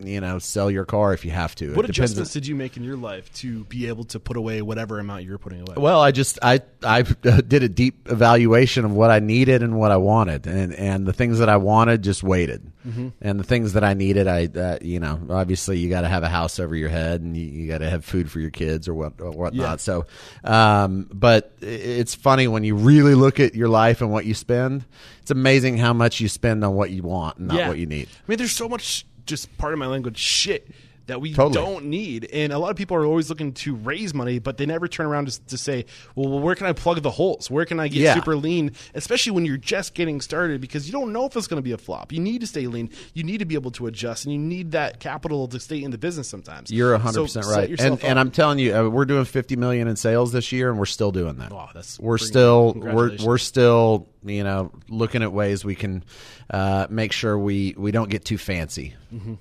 you know sell your car if you have to. What adjustments did you make in your life to be able to put away whatever amount you were putting away? Well, I just I I did a deep evaluation of what I needed and what I wanted, and and the things that I wanted just waited, Mm-hmm. and the things that I needed, I uh, you know obviously you got to have a house over your head, and you, you got to have food for your kids or what or whatnot. Yeah. So, um, but it's funny when you really look at your life and what you spend. It's amazing how much you spend on what you want, and not Yeah. what you need. I mean, there's so much just part of my language shit that we Totally. don't need, and a lot of people are always looking to raise money, but they never turn around to, to say, "Well, where can I plug the holes? Where can I get Yeah. super lean?" Especially when you're just getting started, because you don't know if it's going to be a flop. You need to stay lean. You need to be able to adjust, and you need that capital to stay in the business. Sometimes You're 100 percent set right, and and. I'm telling you, uh, we're doing 50 million in sales this year, and we're still doing that. Wow, that's we're still we're we're still you know looking at ways we can uh, make sure we we don't get too fancy.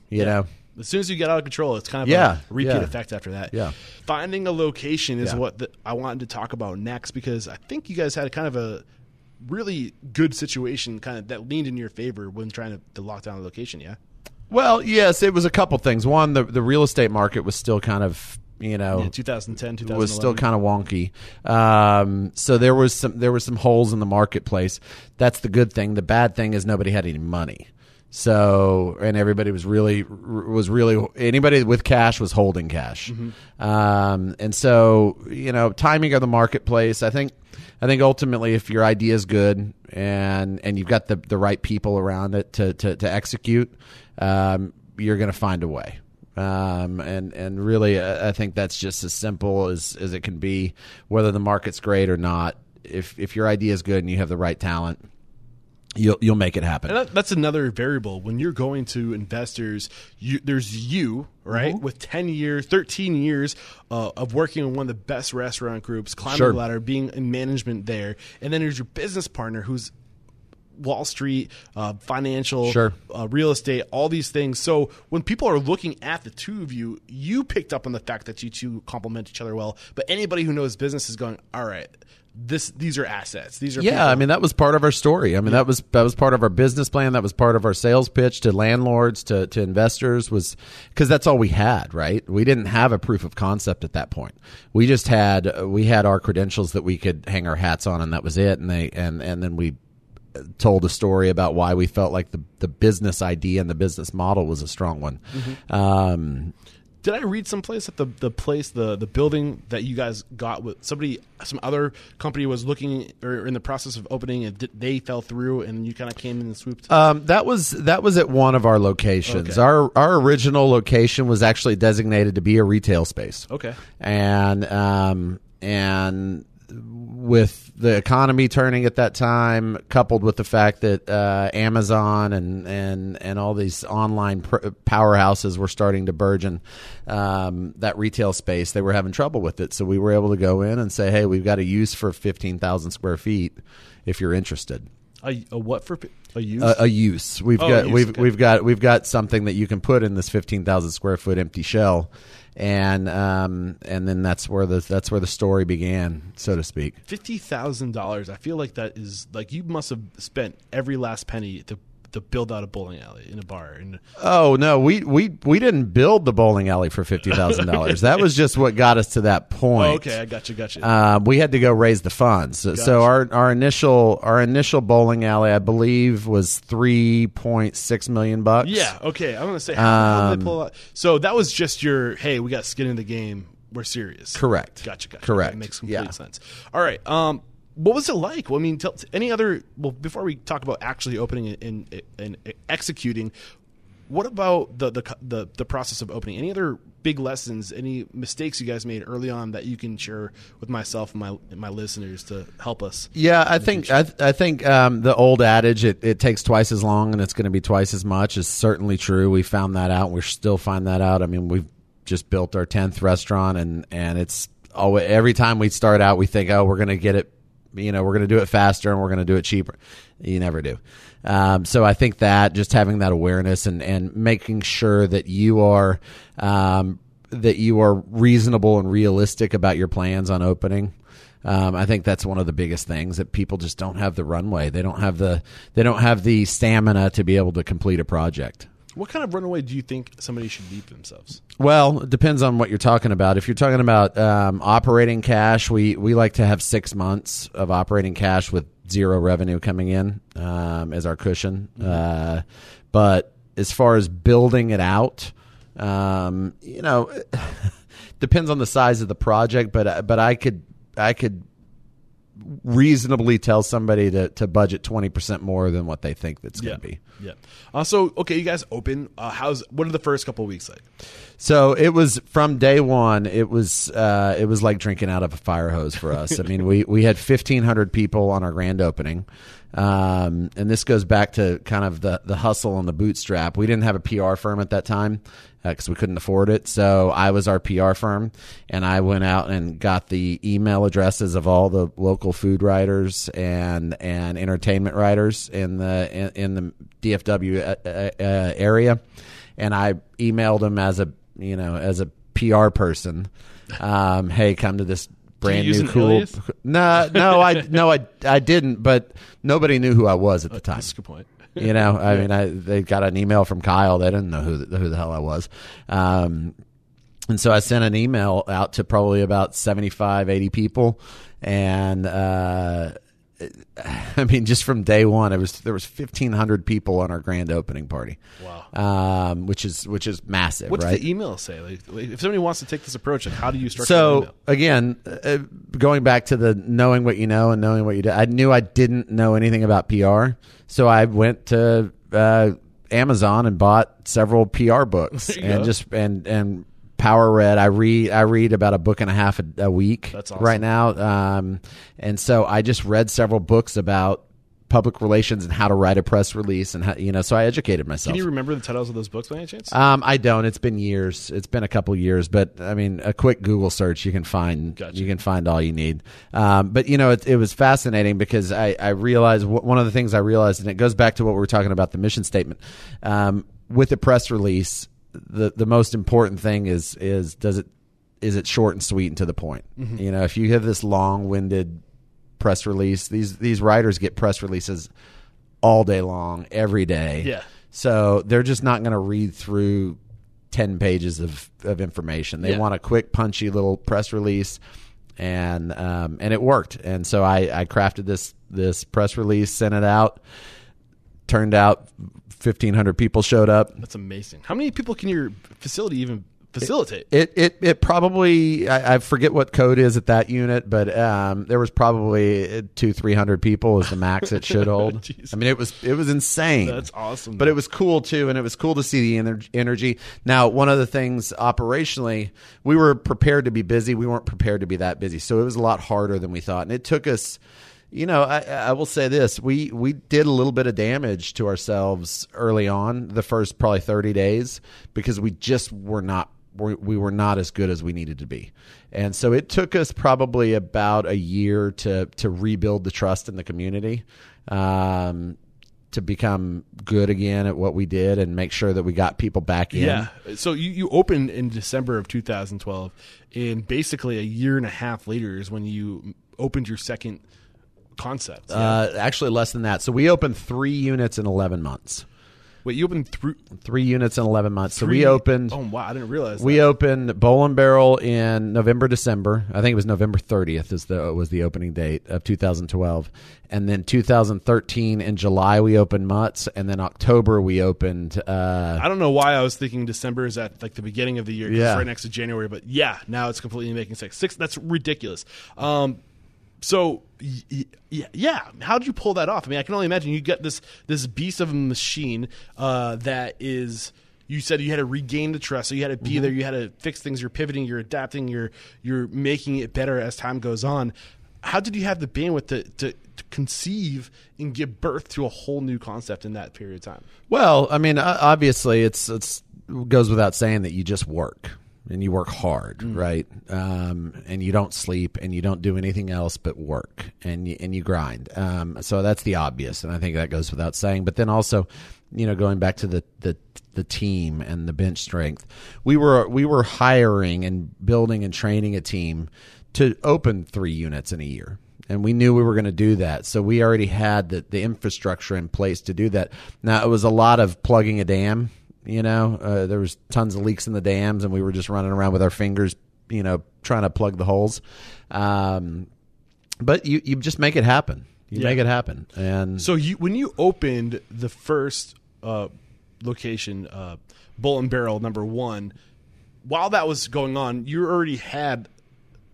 You know, As soon as you get out of control, it's kind of Yeah, a repeat yeah. effect after that. Yeah. Finding a location is Yeah. what the, I wanted to talk about next because I think you guys had kind of a really good situation kind of that leaned in your favor when trying to, to lock down a location, yeah? well, yes, it was a couple things. One, the the real estate market was still kind of you know Yeah, 2010, 2011. was still kind of wonky. Um, so there was some there was some holes in the marketplace. That's the good thing. The bad thing is nobody had any money. So and everybody was really was really anybody with cash was holding cash. Um, and so you know timing of the marketplace. I think I think ultimately if your idea is good and and you've got the the right people around it to to, to execute, um, you're going to find a way um, and and really, uh, I think that's just as simple as as it can be. Whether the market's great or not, if if your idea is good and you have the right talent, you'll you'll make it happen. And that, that's another variable. When you're going to investors, you, there's you, right, Mm-hmm. with 10 years, 13 years uh, of working in one of the best restaurant groups, climbing Sure. the ladder, being in management there. And then there's your business partner who's Wall Street, uh, financial, Sure. uh, real estate, all these things. So when people are looking at the two of you, you picked up on the fact that you two complement each other well. But anybody who knows business is going, all right, this these are assets. These are Yeah, people. I mean that was part of our story. I mean that was that was part of our business plan. That was part of our sales pitch to landlords, to to investors. Was because that's all we had, right? We didn't have a proof of concept at that point. We just had we had our credentials that we could hang our hats on, and that was it. And they and and then we told a story about why we felt like the the business idea and the business model was a strong one. Um, Did I read someplace that the the place the the building that you guys got with somebody some other company was looking or in the process of opening and they fell through and you kind of came in and swooped. Um, that was that was at one of our locations. Okay. Our our original location was actually designated to be a retail space. Okay. and um, and with the economy turning at that time, coupled with the fact that uh, Amazon and and and all these online pr- powerhouses were starting to burgeon um, that retail space, they were having trouble with it. So we were able to go in and say, "Hey, we've got a use for fifteen thousand square feet. If you're interested." A, a what for a use? a, a use. We've Oh, got use, we've okay. we've got we've got something that you can put in this fifteen thousand square foot empty shell, and um and then that's where the that's where the story began, so to speak. Fifty thousand dollars. I feel like that is like you must have spent every last penny to to build out a bowling alley in a bar. And Oh no, we we we didn't build the bowling alley for fifty thousand dollars. That was just what got us to that point. oh, okay, I got you, got you. Um, we had to go raise the funds. So, so our our initial our initial bowling alley, I believe, was three point six million bucks. yeah, okay. I'm gonna say how, did Um, they pull out? So that was just your hey, we got skin in the game. We're serious. Correct. Gotcha. Gotcha. Correct. That makes complete Yeah. sense. All right. Um, what was it like? Well, I mean, tell, any other? Well, before we talk about actually opening and, and, and executing, what about the, the the the process of opening? Any other big lessons? Any mistakes you guys made early on that you can share with myself and my and my listeners to help us? Yeah, I think I, th- I think um, the old adage it, it takes twice as long and it's going to be twice as much is certainly true. We found that out. We still find that out. I mean, we've just built our tenth restaurant, and and it's always, every time we start out, we think, oh, we're going to get it. You know, we're going to do it faster and we're going to do it cheaper. You never do. Um, so I think that just having that awareness and and making sure that you are um, that you are reasonable and realistic about your plans on opening. Um, I think that's one of the biggest things that people just don't have the runway. They don't have the they don't have the stamina to be able to complete a project. What kind of runaway do you think somebody should leave themselves? Well, it depends on what you're talking about. If you're talking about um, operating cash, we, we like to have six months of operating cash with zero revenue coming in um, as our cushion. Uh, but as far as building it out, um, you know, depends on the size of the project. But but I could I could reasonably tell somebody to, to budget 20% more than what they think that's going to be. Yeah. Uh, so okay, you guys open. Uh, how's what are the first couple of weeks like? So it was from day one. It was uh, it was like drinking out of a fire hose for us. I mean, we we had fifteen hundred people on our grand opening, um, and this goes back to kind of the the hustle and the bootstrap. We didn't have a PR firm at that time because we couldn't afford it. So I was our PR firm, and I went out and got the email addresses of all the local food writers and and entertainment writers in the in, in the DFW uh, uh, area, and I emailed them as a you know as a PR person. Um, hey, come to this brand new cool. No, no, I no, I I didn't, but nobody knew who I was at the time. That's a good point. You know, I mean, I they got an email from Kyle. They didn't know who the, who the hell I was. Um, and so I sent an email out to probably about 75, 80 people. And, uh, I mean, just from day one, it was there was fifteen hundred people on our grand opening party. Wow. um, which is which is massive, What's right? the email say? Like, if somebody wants to take this approach, like, how do you start? so again, uh, going back to the knowing what you know and knowing what you do, I knew I didn't know anything about PR, so I went to uh, Amazon and bought several PR books and go. just and and power read. I read I read about a book and a half a, a week awesome. right now, um, and so I just read several books about public relations and how to write a press release and how you know so I educated myself. Can you remember the titles of those books by any chance? Um, I don't. It's been years. It's been a couple years, but I mean, a quick Google search, you can find Gotcha. you can find all you need. Um, but you know, it, it was fascinating because I I realized wh- one of the things I realized, and it goes back to what we were talking about the mission statement. Um, with a press release, the the most important thing is is does it is it short and sweet and to the point. Mm-hmm. You know, if you have this long winded press release, these these writers get press releases all day long, every day. Yeah. So they're just not going to read through 10 pages of, of information. They Yeah. want a quick, punchy little press release. And um, and it worked. And so I, I crafted this this press release, sent it out. Turned out 1,500 people showed up. That's amazing. How many people can your facility even facilitate? It it it probably I, I forget what code is at that unit, but um, there was probably two three hundred people is the max it should hold. I mean, it was it was insane. That's awesome. But it was cool too, and it was cool to see the ener- energy. Now, one of the things operationally, we were prepared to be busy. We weren't prepared to be that busy, so it was a lot harder than we thought, and it took us. You know, I, I will say this: we we did a little bit of damage to ourselves early on, the first probably thirty days, because we just were not we, we were not as good as we needed to be, and so it took us probably about a year to to rebuild the trust in the community. Um, to become good again at what we did and make sure that we got people back in. Yeah. So you, you opened in December of 2012, and basically a year and a half later is when you opened your second concept. Uh, actually, less than that. So we opened three units in 11 months. Wait, you opened through. Three units in 11 months. So we opened. Oh wow, I didn't realize. We that. opened Bowl and Barrel in November, December. I think it was November 30th is the was the opening date of 2012, and then 2013 in July we opened Mutts, and then October we opened. Uh, I don't know why I was thinking December is at like the beginning of the year, Yeah. it's right next to January. But yeah, now it's completely making sense. Six. That's ridiculous. Um, so yeah, yeah. How did you pull that off? I mean, I can only imagine you got this this beast of a machine uh, that is. You said you had to regain the trust, so you had to be there. You had to fix things. You're pivoting. You're adapting. You're you're making it better as time goes on. How did you have the bandwidth to, to, to conceive and give birth to a whole new concept in that period of time? Well, I mean, obviously, it's it's goes without saying that you just work and you work hard, right? Um, and you don't sleep and you don't do anything else but work and you, and you grind. Um, so that's the obvious, and I think that goes without saying. But then also, you know, going back to the the the team and the bench strength, we were we were hiring and building and training a team to open three units in a year and we knew we were going to do that. So we already had the, the infrastructure in place to do that. Now it was a lot of plugging a dam You know, uh, there was tons of leaks in the dams, and we were just running around with our fingers, you know, trying to plug the holes. Um, but you you just make it happen. You Yeah. make it happen, and So you when you opened the first uh, location, uh, Bowl and Barrel number one, while that was going on, you already had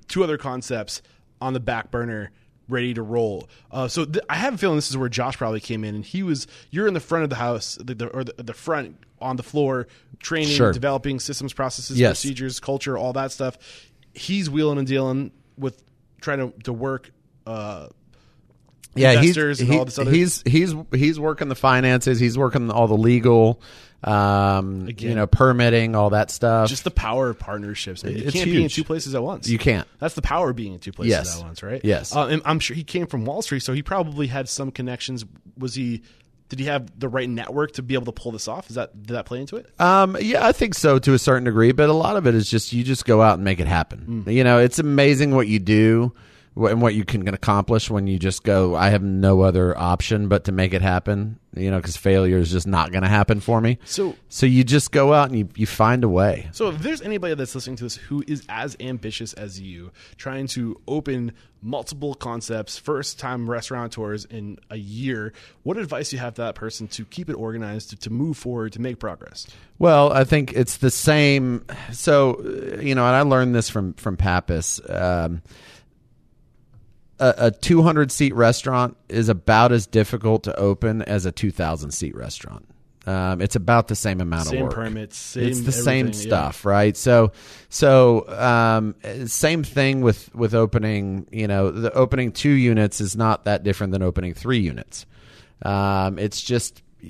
two other concepts on the back burner ready to roll. Uh, so th- I have a feeling this is where Josh probably came in, and he was you're in the front of the house, the, the, or the, the front on the floor, training, Sure. developing systems, processes, Yes. procedures, culture, all that stuff. He's wheeling and dealing with trying to to work. Uh, yeah, he's and he- all this other- he's he's he's working the finances. He's working all the legal, um, Again. you know, permitting, all that stuff. just the power of partnerships. Man. You It's can't be in two places at once. You can't. That's the power of being in two places Yes. at once, right? Yes. Uh, and I'm sure he came from Wall Street, so he probably had some connections. Was he? Did he have the right network to be able to pull this off? Is that did that play into it? Um, yeah, I think so to a certain degree, but a lot of it is just you just go out and make it happen. Hmm. You know, it's amazing what you do and what you can accomplish when you just go. I have no other option but to make it happen. You know, because failure is just not going to happen for me. So- so you just go out and you, you find a way. So if there's anybody that's listening to this who is as ambitious as you, trying to open multiple concepts, first time restaurateurs in a year, what advice do you have to that person to keep it organized, to, to move forward, to make progress? Well, I think it's the same. So, you know, and I learned this from from Pappas. Um, a, a 200 seat restaurant is about as difficult to open as a 2,000 seat restaurant. Um, it's about the same amount Same of work. Same permits, same it's the same everything, yeah. stuff, right? So, so um, same thing with with opening. You know, the opening two units is not that different than opening three units. Um, it's just y-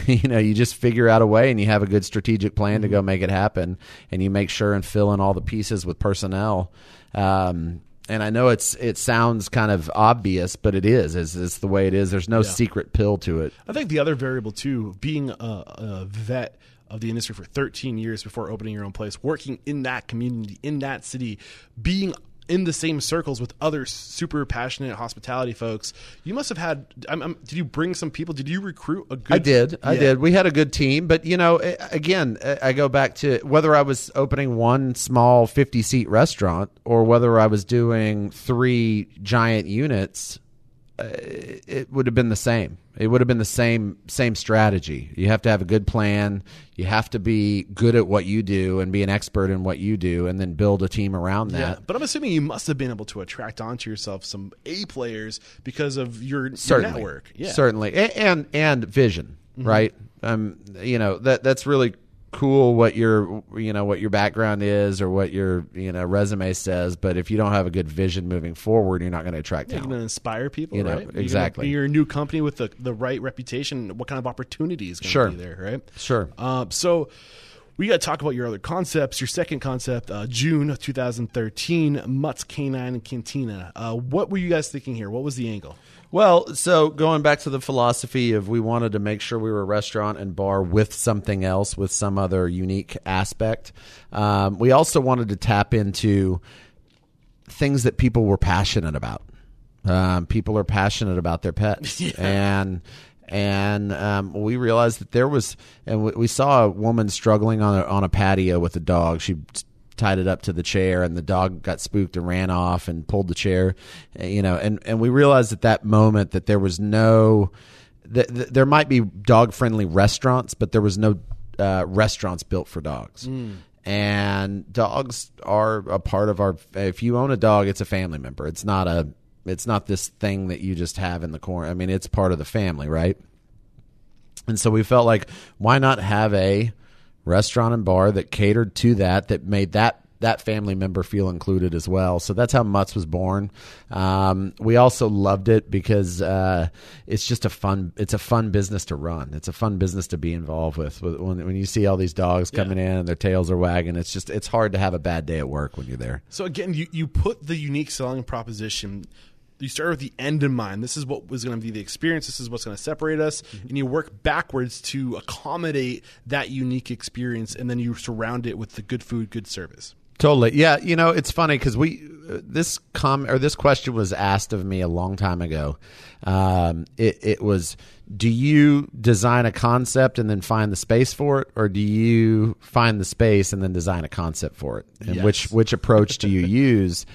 you know you just figure out a way and you have a good strategic plan Mm-hmm. to go make it happen and you make sure and fill in all the pieces with personnel um, and I know it's it sounds kind of obvious but it is it's, it's the way it is. There's no secret pill to it. I think the other variable too, being a, a vet of the industry for 13 years before opening your own place, working in that community, in that city, being in the same circles with other super passionate hospitality folks, you must have had. I'm, I'm, did you bring some people? Did you recruit a good? I did. I Yeah. did. We had a good team, but you know, again, I go back to whether I was opening one small 50 seat restaurant or whether I was doing three giant units, it would have been the same. It would have been the same same strategy. You have to have a good plan. You have to be good at what you do and be an expert in what you do, and then build a team around that. Yeah, but I'm assuming you must have been able to attract onto yourself some A players because of your, your network. Yeah, Mm-hmm. certainly A- and and vision right um you know that that's really cool what your you know what your background is or what your you know resume says but if you don't have a good vision moving forward you're not going to attract You're going to inspire people, You know, right? You're exactly. You're a new company with the, the right reputation. What kind of opportunity is going to Sure. be there, right? Sure. Uh, so we got to talk about your other concepts. Your second concept, uh, June 2013, Mutt's Canine and Cantina. Uh, what were you guys thinking here? What was the angle? Well, so going back to the philosophy of we wanted to make sure we were a restaurant and bar with something else, with some other unique aspect. Um, we also wanted to tap into things that people were passionate about. Um, people are passionate about their pets, and and um, we realized that there was, and we, we saw a woman struggling on a, on a patio with a dog. She tied it up to the chair, and the dog got spooked and ran off and pulled the chair. You know, and and we realized at that moment that there was no, th- th- there might be dog friendly restaurants, but there was no uh, restaurants built for dogs. And dogs are a part of our. If you own a dog, it's a family member. It's not a. It's not this thing that you just have in the corner. I mean, it's part of the family, right? And so we felt like, why not have a restaurant and bar that catered to that, that made that that family member feel included as well. So that's how Mutts was born. Um, we also loved it because uh, it's just a fun. It's a fun business to run. It's a fun business to be involved with. When, when you see all these dogs coming in and their tails are wagging, it's just it's hard to have a bad day at work when you're there. So again, you, you put the unique selling proposition. You start with the end in mind. This is what was going to be the experience. This is what's going to separate us, and you work backwards to accommodate that unique experience, and then you surround it with the good food, good service. Totally. Yeah. You know, it's funny because we uh, this com or this question was asked of me a long time ago. Um, it, it was, do you design a concept and then find the space for it, or do you find the space and then design a concept for it? And Yes. which which approach do you use?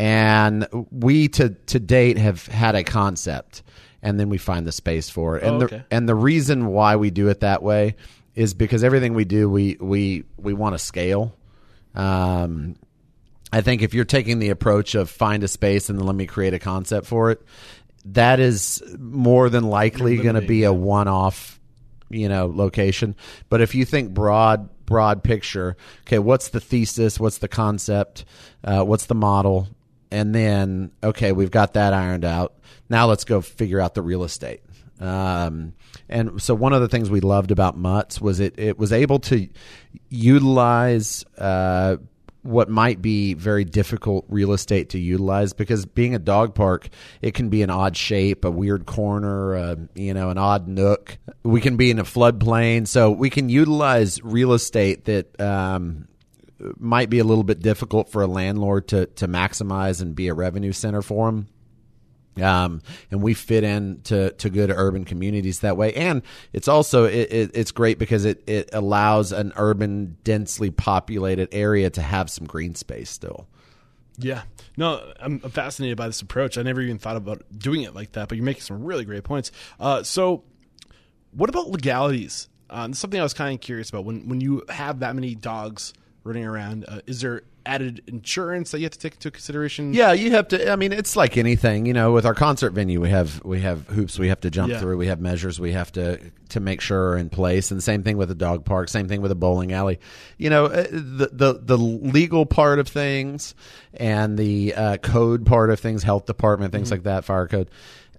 And we to to date have had a concept, and then we find the space for it. And Oh, the and the reason why we do it that way is because everything we do, we we we want to scale. Um, I think if you're taking the approach of find a space and then let me create a concept for it, that is more than likely going to be a one-off, you know, location. But if you think broad, broad picture, okay, what's the thesis? What's the concept? Uh, what's the model? And then, okay, we've got that ironed out. Now let's go figure out the real estate. Um, and so one of the things we loved about Mutts was it, it was able to utilize uh, what might be very difficult real estate to utilize because being a dog park, it can be an odd shape, a weird corner, uh, you know, an odd nook. We can be in a floodplain, so we can utilize real estate that um, might be a little bit difficult for a landlord to to maximize and be a revenue center for them. Um, and we fit in to, to good urban communities that way. And it's also, it, it, it's great because it, it allows an urban, densely populated area to have some green space still. Yeah. No, I'm fascinated by this approach. I never even thought about doing it like that, but you're making some really great points. Uh, so, what about legalities? Uh, something I was kind of curious about when when you have that many dogs running around. Uh, is there added insurance that you have to take into consideration? Yeah, you have to. I mean, it's like anything, you know. With our concert venue, we have we have hoops we have to jump Yeah. through. We have measures we have to to make sure are in place. And the same thing with a dog park. Same thing with a bowling alley. You know, uh, the the the legal part of things and the uh, code part of things, health department, things like that, fire code.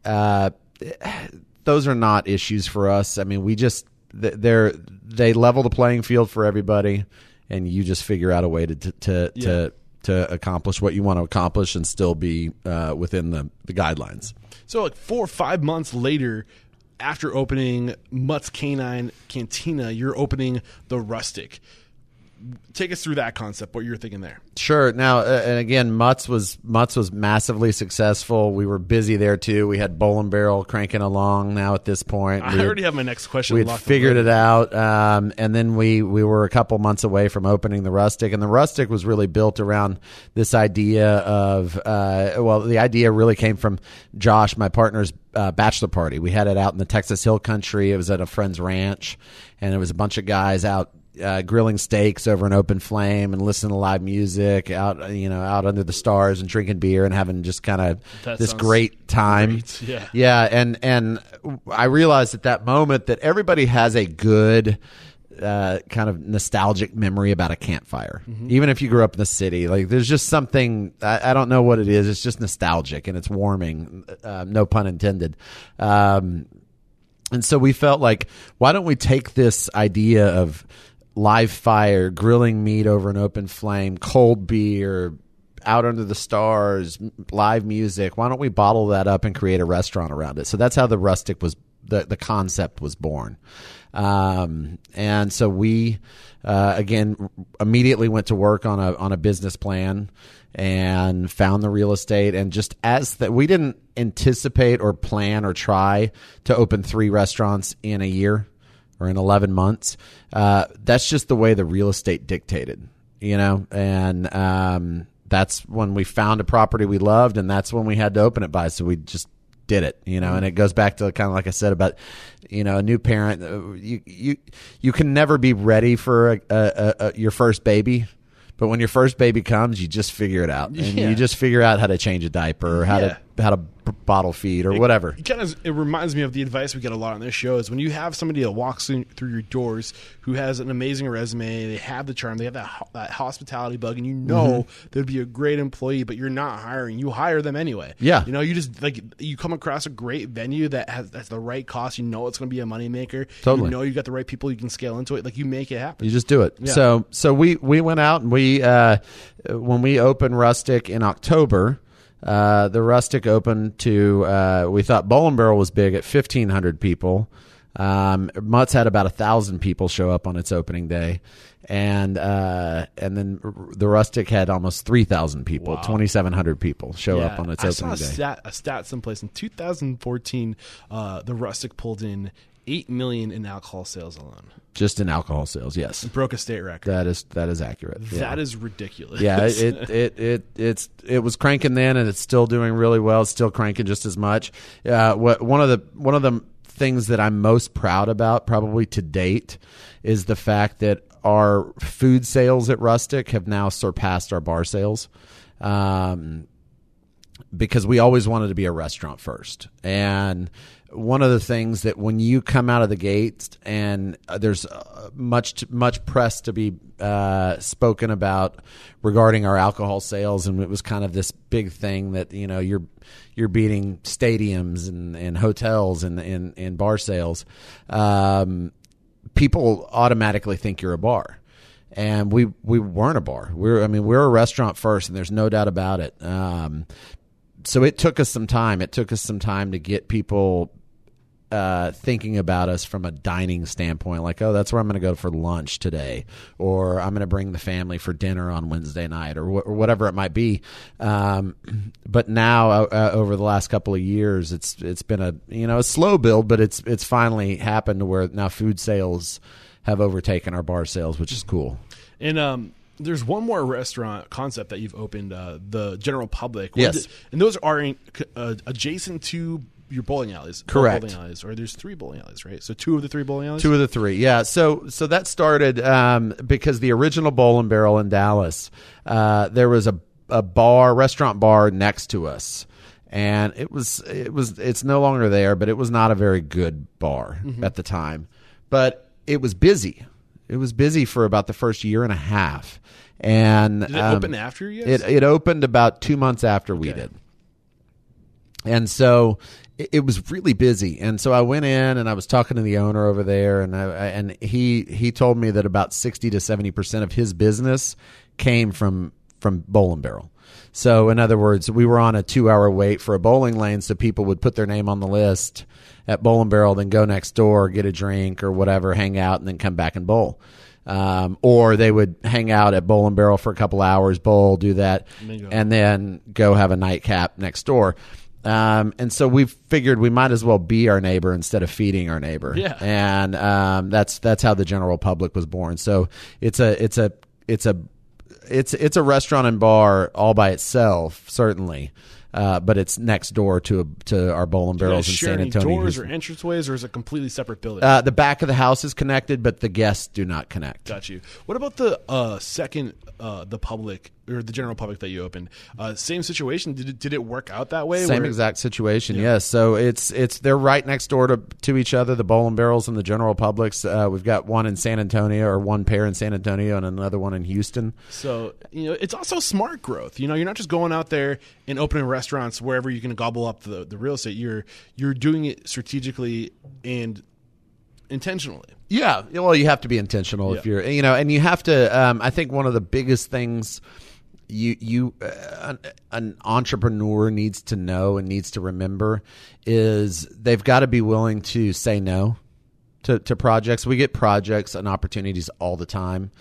Uh, those are not issues for us. I mean, we just th- they're they level the playing field for everybody, and you just figure out a way to to to, Yeah. to, to accomplish what you want to accomplish and still be uh, within the, the guidelines. So, like four or five months later, after opening Mutt's Canine Cantina, you're opening the Rustic. Take us through that concept. What you're thinking there? Sure. Now, uh, and again, Mutts was Mutts was massively successful. We were busy there too. We had Bowl and Barrel cranking along. Now at this point, I We had- already have my next question. we figured it out, um, and then we we were a couple months away from opening the rustic, and the rustic was really built around this idea of uh, well, the idea really came from Josh, my partner's uh, bachelor party. We had it out in the Texas Hill Country. It was at a friend's ranch, and it was a bunch of guys out. Uh, grilling steaks over an open flame and listening to live music out, you know, out under the stars and drinking beer and having just kind of this great time. great, yeah. Yeah, and and I realized at that moment that everybody has a good uh, kind of nostalgic memory about a campfire, even if you grew up in the city. Like, there's just something I, I don't know what it is. It's just nostalgic and it's warming. Uh, no pun intended. Um, and so we felt like, why don't we take this idea of live fire, grilling meat over an open flame, cold beer, out under the stars, live music. Why don't we bottle that up and create a restaurant around it? So that's how the rustic was. The the concept was born, um, and so we uh, again immediately went to work on a on a business plan and found the real estate and just as that we didn't anticipate or plan or try to open three restaurants in a year or in 11 months. Uh, that's just the way the real estate dictated, you know, and um, that's when we found a property we loved, and that's when we had to open it by. So we just did it, you know, and it goes back to kind of like I said about, you know, a new parent. uh, You you you can never be ready for a, a, a, a, your first baby. But when your first baby comes, you just figure it out, and Yeah. you just figure out how to change a diaper, or how Yeah. to how to b- bottle feed, or whatever. It kind of it reminds me of the advice we get a lot on this show is when you have somebody that walks in, through your doors who has an amazing resume, they have the charm, they have that ho- that hospitality bug, and you know Mm-hmm. they'd be a great employee, but you're not hiring. You hire them anyway. Yeah. you know, you just like you come across a great venue that has that's the right cost. You know it's going to be a moneymaker. Totally. You know you got the right people. You can scale into it. Like you make it happen. You just do it. Yeah. So so we we went out and we uh, when we opened Rustic in October. Uh, the Rustic opened to uh, we thought Bowl and Barrel was big at fifteen hundred people. Um, Mutt's had about a thousand people show up on its opening day, and uh, and then the Rustic had almost three thousand people, Wow. twenty seven hundred people show Yeah, up on its I saw opening a day. stat, a stat someplace in 2014. Uh, the Rustic pulled in eight million in alcohol sales alone, Just in alcohol sales, yes, broke a state record. that is that is accurate. Yeah. That is ridiculous. yeah, it, it it it it's it was cranking then, and it's still doing really well. It's still cranking just as much. Uh, what one of the one of the things that I'm most proud about, probably to date, is the fact that our food sales at Rustic have now surpassed our bar sales. Um, because we always wanted to be a restaurant first. And one of the things that when you come out of the gates and uh, there's uh, much much press to be uh, spoken about regarding our alcohol sales, and it was kind of this big thing that you know you're you're beating stadiums and, and hotels and, and and bar sales. Um, people automatically think you're a bar and we we weren't a bar. We're I mean we're a restaurant first, and there's no doubt about it. Um, so it took us some time. It took us some time to get people uh, thinking about us from a dining standpoint, like, oh, that's where I'm going to go for lunch today, or I'm going to bring the family for dinner on Wednesday night, or, wh- or whatever it might be. Um, but now, uh, uh, over the last couple of years, it's it's been a you know a slow build, but it's it's finally happened to where now food sales have overtaken our bar sales, which is cool. And um, there's one more restaurant concept that you've opened, uh, the general public. Yes. did- and those are in, uh, adjacent to your bowling alleys. Correct. Bowling alleys, or there's three bowling alleys, right? So two of the three bowling alleys. Two of the three, yeah. So so that started um, because the original Bowl and Barrel in Dallas, uh, there was a a bar, restaurant bar next to us, and it was it was it's no longer there, but it was not a very good bar at the time, but it was busy. It was busy for about the first year and a half, and Did it um, open after you guys? It it opened about two months after we did and so it, was really busy. And so i went in and i was talking to the owner over there and I, and he he told me that about 60 to 70 percent of his business came from from bowl and barrel. So in other words we were on a two hour wait for a bowling lane so people would put their name on the list at bowl and barrel then go next door get a drink or whatever hang out and then come back and bowl. Um, or they would hang out at Bowl and Barrel for a couple hours, bowl, do that, and then go have a nightcap next door. Um, and so we figured we might as well be our neighbor instead of feeding our neighbor. Yeah. And um, that's that's how the general public was born. So it's a it's a it's a it's it's a restaurant and bar all by itself, certainly. Uh, but it's next door to a, to our bowl and barrels in San Antonio. doors or entranceways, or is it a completely separate building? Uh, the back of the house is connected, but the guests do not connect. Got you. What about the uh, second, uh, the public or the general public that you opened? Uh, same situation. Did it, did it work out that way? Same where- exact situation, yes. So it's it's they're right next door to to each other. The Bowl and Barrels and the General Publics. Uh, we've got one in San Antonio, or one pair in San Antonio, and another one in Houston. So you know, it's also smart growth. You know, you're not just going out there and opening restaurants wherever you can gobble up the, the real estate. You're you're doing it strategically and intentionally. Yeah, well, you have to be intentional if you're, you know, and you have to. Um, I think one of the biggest things you you uh, an, entrepreneur needs to know and needs to remember is they've got to be willing to say no to to projects. We get projects and opportunities all the time,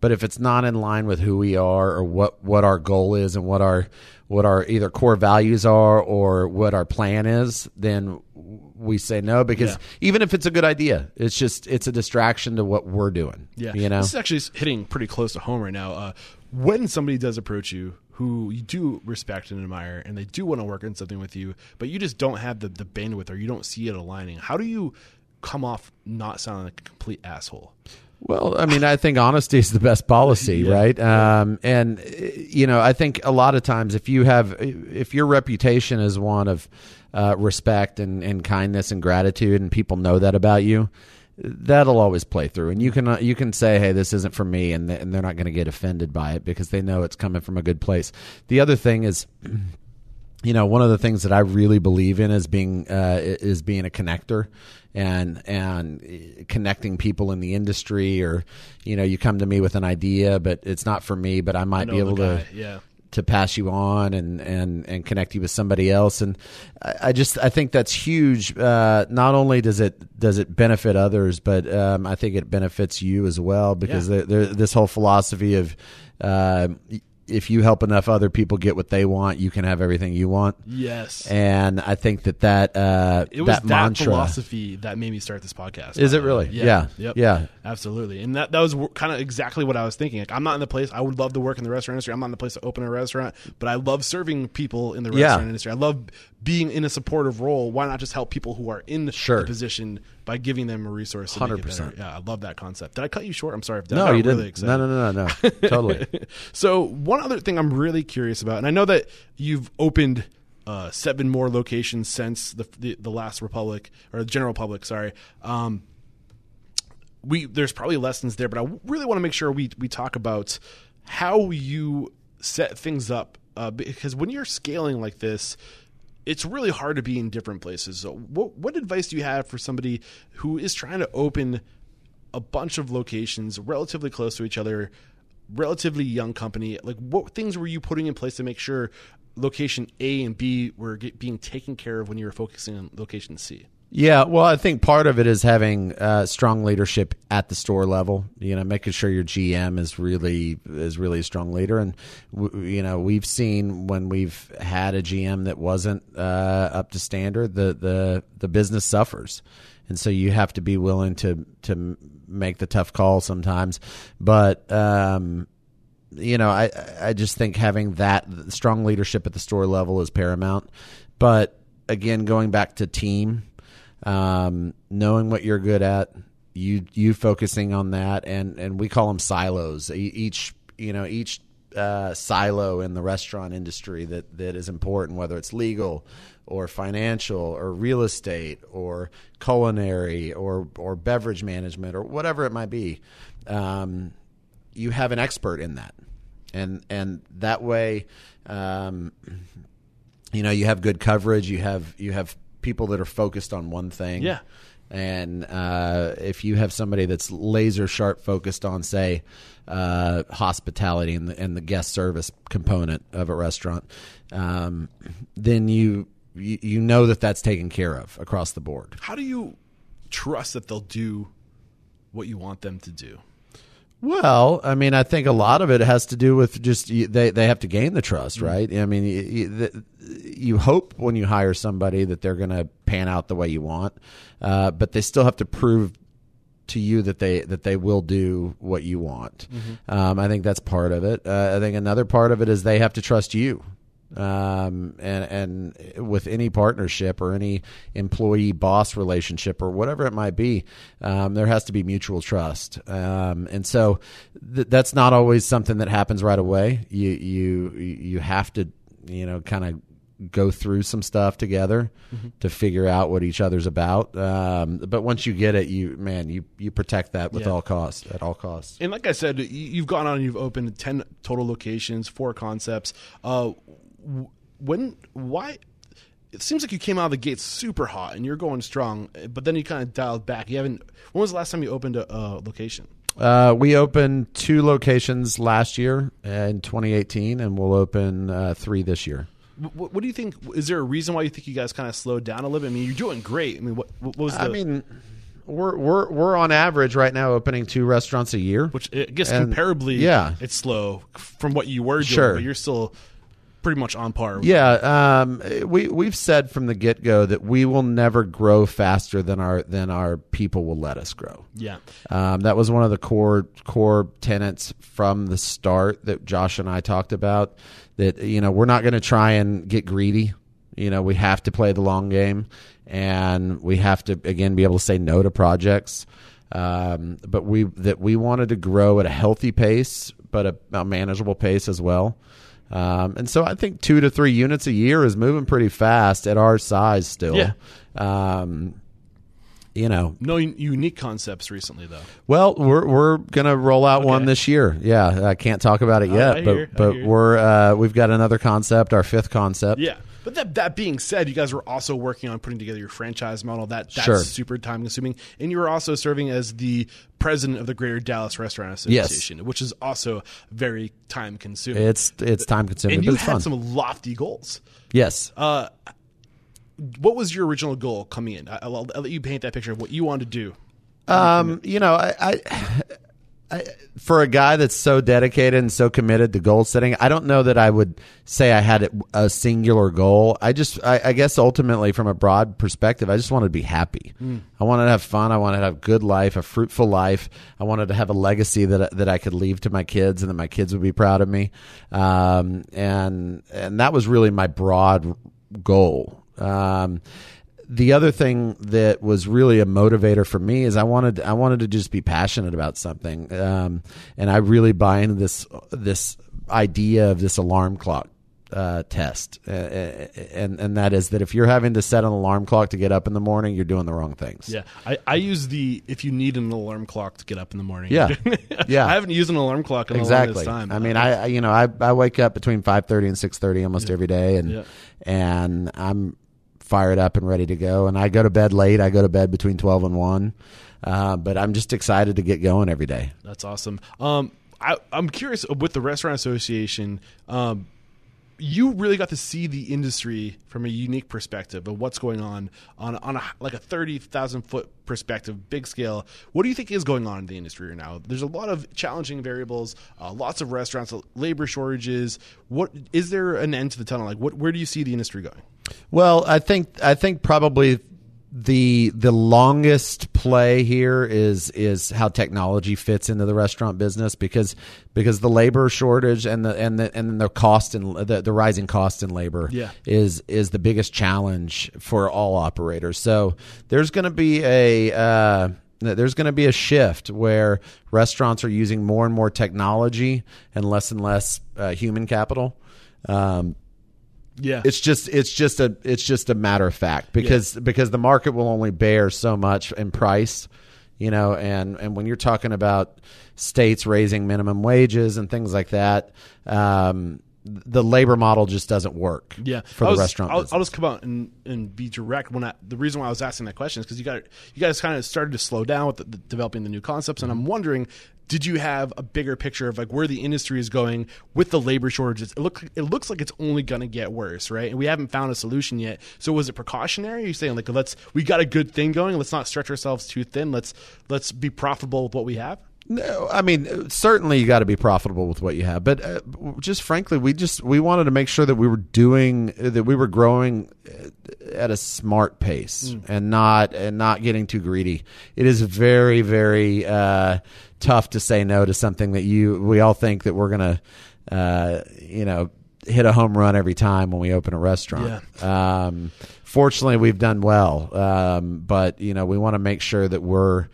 but if it's not in line with who we are or what what our goal is and what our what our either core values are or what our plan is, then we say no because Yeah. even if it's a good idea, it's just it's a distraction to what we're doing. Yeah, you know. this is actually hitting pretty close to home right now. Uh, when somebody does approach you, who you do respect and admire, and they do want to work on something with you, but you just don't have the, the bandwidth or you don't see it aligning, how do you come off not sounding like a complete asshole? Well, I mean, I think honesty is the best policy, Yeah. right? Um, and uh, you know, I think a lot of times if you have, if your reputation is one of uh, respect and, and kindness and gratitude, and people know that about you, that'll always play through. And you can uh, you can say, "Hey, this isn't for me," and, th- and they're not going to get offended by it because they know it's coming from a good place. The other thing is. you know one of the things that I really believe in is being uh, is being a connector and and connecting people in the industry or you know you come to me with an idea but it's not for me but I might know be able to yeah. To pass you on and and and connect you with somebody else. And I, I just I think that's huge. Uh, not only does it does it benefit others, but um, I think it benefits you as well because Yeah. this whole philosophy of uh, if you help enough other people get what they want, you can have everything you want. Yes. And I think that that uh, it was that, that, mantra philosophy that made me start this podcast. Is it really? Yeah. Yep. Yeah. Absolutely. And that, that was kind of exactly what I was thinking. Like, I'm not in the place, I would love to work in the restaurant industry. I'm not in the place to open a restaurant, but I love serving people in the Yeah. restaurant industry. I love being in a supportive role. Why not just help people who are in the, Sure. the position by giving them a resource? it 100%. Yeah. I love that concept. Did I cut you short? I'm sorry. If I no, you really didn't. excited. No, no, no, no, no. totally. So one other thing I'm really curious about, and I know that you've opened uh, seven more locations since the, the the last Republic or the General Republic. Sorry. Um, we there's probably lessons there, but I really want to make sure we we talk about how you set things up uh, because when you're scaling like this. It's really hard to be in different places. So, what what advice do you have for somebody who is trying to open a bunch of locations relatively close to each other, relatively young company. Like, what things were you putting in place to make sure location A and B were get, being taken care of when you were focusing on location C? Yeah, well, I think part of it is having uh, strong leadership at the store level. You know, making sure your GM is really is really a strong leader, and w- you know we've seen when we've had a GM that wasn't uh, up to standard, the the the business suffers, and so you have to be willing to to make the tough call sometimes. But um, you know, I I just think having that strong leadership at the store level is paramount. But again, going back to team, um, knowing what you're good at, you you focusing on that, and and we call them silos. Each you know each uh, silo in the restaurant industry that that is important, whether it's legal or financial or real estate or culinary or or beverage management or whatever it might be. Um, you have an expert in that, and and that way, um, you know, you have good coverage. You have you have people that are focused on one thing. Yeah. And uh, if you have somebody that's laser sharp focused on, say, uh, hospitality and the, and the guest service component of a restaurant, um, then you, you you know that that's taken care of across the board. How do you trust that they'll do what you want them to do? Well, I mean, I think a lot of it has to do with just they they have to gain the trust, Mm-hmm. right? I mean, you, you, you hope when you hire somebody that they're going to pan out the way you want, uh, but they still have to prove to you that they that they will do what you want. Mm-hmm. Um, I think that's part of it. Uh, I think another part of it is they have to trust you. Um, and and with any partnership or any employee boss relationship or whatever it might be, um, there has to be mutual trust. Um, and so th- that's not always something that happens right away. You you you have to you know kind of go through some stuff together to figure out what each other's about. Um, but once you get it, you man, you you protect that with Yeah. all costs at all costs. And like I said, you- you've gone on and you've opened 10 total locations, four concepts. Uh, when, why? It seems like you came out of the gate super hot and you're going strong, but then you kind of dialed back. You haven't, when was the last time you opened a, a location? Uh, we opened two locations last year in 2018, and we'll open uh, three this year. What, what do you think? Is there a reason why you think you guys kind of slowed down a little bit? I mean, you're doing great. I mean, what, what was the, I mean, we're we're we're on average right now opening two restaurants a year. which I guess and- comparably, yeah. it's slow from what you were doing, Sure. but you're still pretty much on par. Yeah, um, we we've said from the get go that we will never grow faster than our than our people will let us grow. Yeah. Um, that was one of the core core tenets from the start that Josh and I talked about. That you know we're not going to try and get greedy. You know we have to play the long game, and we have to again be able to say no to projects. Um, but we that we wanted to grow at a healthy pace, but a, a manageable pace as well. Um, and so I think two to three units a year is moving pretty fast at our size still. Yeah. Um, you know, No unique concepts recently, though. well, we're we're gonna roll out one this year. Yeah, I can't talk about it yet, I but hear, but we're uh, we've got another concept, our fifth concept. Yeah. But that, that being said, you guys were also working on putting together your franchise model. That that's Sure. super time consuming, and you were also serving as the president of the Greater Dallas Restaurant Yes. Association, which is also very time consuming. It's it's time consuming, and but you it's had fun. some lofty goals. yes. Uh, what was your original goal coming in? I, I'll, I'll let you paint that picture of what you wanted to do. Um, you know, I, I, I, for a guy that's so dedicated and so committed to goal setting, I don't know that I would say I had a singular goal. I just, I, I guess, ultimately, from a broad perspective, I just wanted to be happy. I wanted to have fun. I wanted to have a good life, a fruitful life. I wanted to have a legacy that that I could leave to my kids, and that my kids would be proud of me. Um, and and that was really my broad goal. Um, the other thing that was really a motivator for me is I wanted I wanted to just be passionate about something, um, and I really buy into this this idea of this alarm clock uh, test, uh, and and that is that if you're having to set an alarm clock to get up in the morning, you're doing the wrong things. Yeah, I, I use the if you need an alarm clock to get up in the morning. Yeah. Yeah. I haven't used an alarm clock in exactly. a long time. I mean, I you know I I wake up between five thirty and six thirty almost every day, and Yeah. and I'm fired up and ready to go. And I go to bed late. I go to bed between twelve and one, uh, but I'm just excited to get going every day. That's awesome. Um, I, I'm curious with the restaurant association. Um, you really got to see the industry from a unique perspective of what's going on on on a, like a thirty thousand foot perspective, big scale. What do you think is going on in the industry right now? There's a lot of challenging variables, uh, lots of restaurants, labor shortages. What is there an end to the tunnel? Like, what where do you see the industry going? Well, I think I think probably the the longest play here is is how technology fits into the restaurant business because because the labor shortage and the and the and the cost and the, the rising cost in labor Yeah. is is the biggest challenge for all operators. So there's going to be a uh, there's going to be a shift where restaurants are using more and more technology and less and less uh, human capital. Um, Yeah, it's just it's just a it's just a matter of fact because because the market will only bear so much in price you know and and when you're talking about states raising minimum wages and things like that um the labor model just doesn't work Yeah, for the was- restaurant I'll. I'll just come out and, and be direct. When I, the reason why I was asking that question is because you got you guys kind of started to slow down with the, the, developing the new concepts, and I'm Mm-hmm. wondering, did you have a bigger picture of like where the industry is going with the labor shortages? It look it looks like it's only going to get worse, right? And we haven't found a solution yet. So was it precautionary? Are you saying like let's we got a good thing going, let's not stretch ourselves too thin. Let's let's be profitable with what we have. No, I mean certainly you got to be profitable with what you have, but uh, just frankly, we just we wanted to make sure that we were doing that we were growing uh, at a smart pace and not and not getting too greedy. It is very very uh, tough to say no to something that you we all think that we're gonna uh, you know hit a home run every time when we open a restaurant. Um, fortunately, we've done well, um, but you know we want to make sure that we're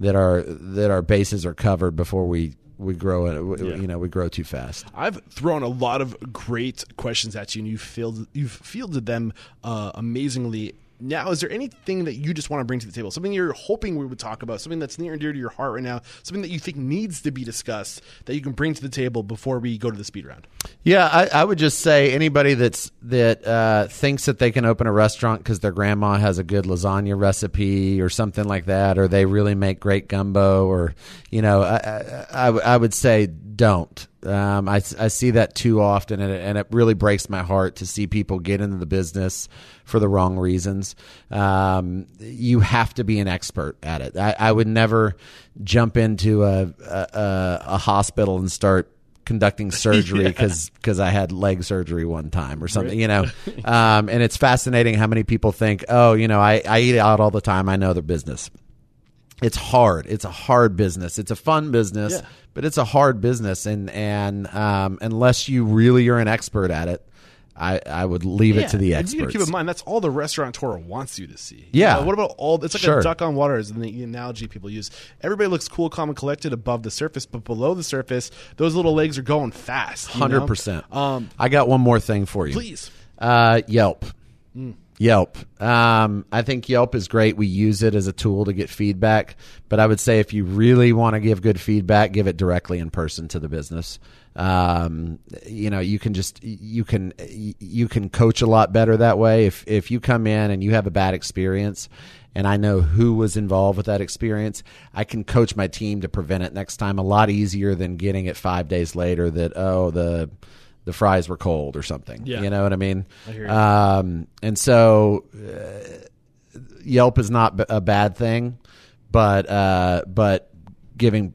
that our that our bases are covered before we we grow it. You know, we grow too fast. I've thrown a lot of great questions at you, and you've fielded, you've fielded them uh, amazingly. Now, is there anything that you just want to bring to the table? Something you're hoping we would talk about? Something that's near and dear to your heart right now? Something that you think needs to be discussed that you can bring to the table before we go to the speed round? Yeah, I, I would just say anybody that's that uh, thinks that they can open a restaurant because their grandma has a good lasagna recipe or something like that, or they really make great gumbo, or you know, I I, would say don't. Um, I, I see that too often, and it, and it really breaks my heart to see people get into the business for the wrong reasons. Um, you have to be an expert at it. I, I would never jump into a, a, a hospital and start conducting surgery because I had leg surgery one time or something, you know. Um, and it's fascinating how many people think, oh, you know, I, I eat out all the time. I know the business. It's hard. It's a hard business. It's a fun business, Yeah. but it's a hard business. And and um, unless you really are an expert at it, I, I would leave it to the and You experts. keep in mind that's all the restaurateur wants you to see. You Yeah. know, what about all? It's like Sure. a duck on water is the analogy people use. Everybody looks cool, calm, and collected above the surface, but below the surface, those little legs are going fast. Hundred percent. Um, I got one more thing for you. please. Uh, Yelp. Yelp. Um, I think Yelp is great. We use it as a tool to get feedback, but I would say if you really want to give good feedback, give it directly in person to the business. Um, you know, you can just you can you can coach a lot better that way. If if you come in and you have a bad experience, and I know who was involved with that experience, I can coach my team to prevent it next time a lot easier than getting it five days later that oh the the fries were cold or something. Yeah. You know what I mean? I. Um, and so uh, Yelp is not b- a bad thing, but uh, but giving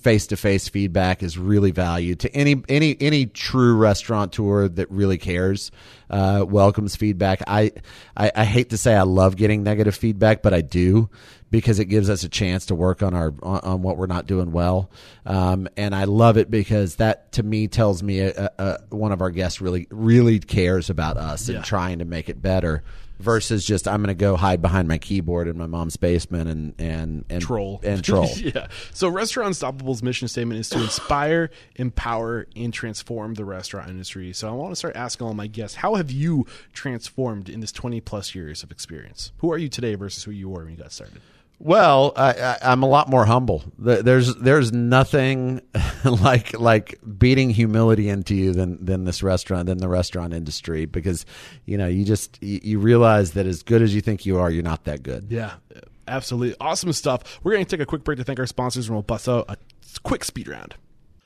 face to face feedback is really valued to any any any true restaurateur that really cares. Uh, welcomes feedback. I, I I hate to say I love getting negative feedback, but I do because it gives us a chance to work on our on, on what we're not doing well. Um, and I love it because that to me tells me a, a, one of our guests really really cares about us Yeah. and trying to make it better. Versus just I'm going to go hide behind my keyboard in my mom's basement and and and troll and troll. yeah. So Restaurant Unstoppable's mission statement is to inspire, empower, and transform the restaurant industry. So I want to start asking all my guests, how have you transformed in this 20 plus years of experience? Who are you today versus who you were when you got started? Well, I, I'm a lot more humble. There's there's nothing like like beating humility into you than than this restaurant than the restaurant industry because you know you just you, you realize that as good as you think you are, you're not that good. Yeah, absolutely. Awesome stuff. We're going to take a quick break to thank our sponsors and we'll bust out a quick speed round.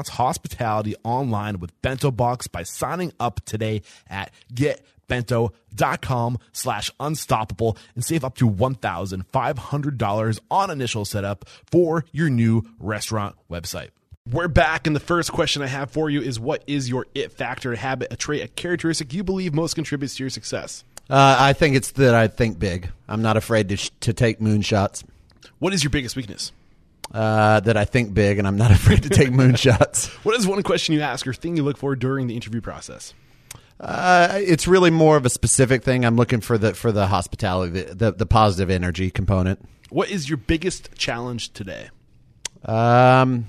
restaurant's hospitality online with bento box by signing up today at getbento.com slash unstoppable and save up to $1500 on initial setup for your new restaurant website We're back, and the first question I have for you is what is your it factor, a habit, a trait, a characteristic you believe most contributes to your success? Uh, I think it's that I think big. I'm not afraid to sh- to take moonshots. What is your biggest weakness? Uh, that I think big, and I'm not afraid to take moonshots. What is one question you ask or thing you look for during the interview process? Uh, it's really more of a specific thing. I'm looking for the for the hospitality, the the, the positive energy component. What is your biggest challenge today? Um,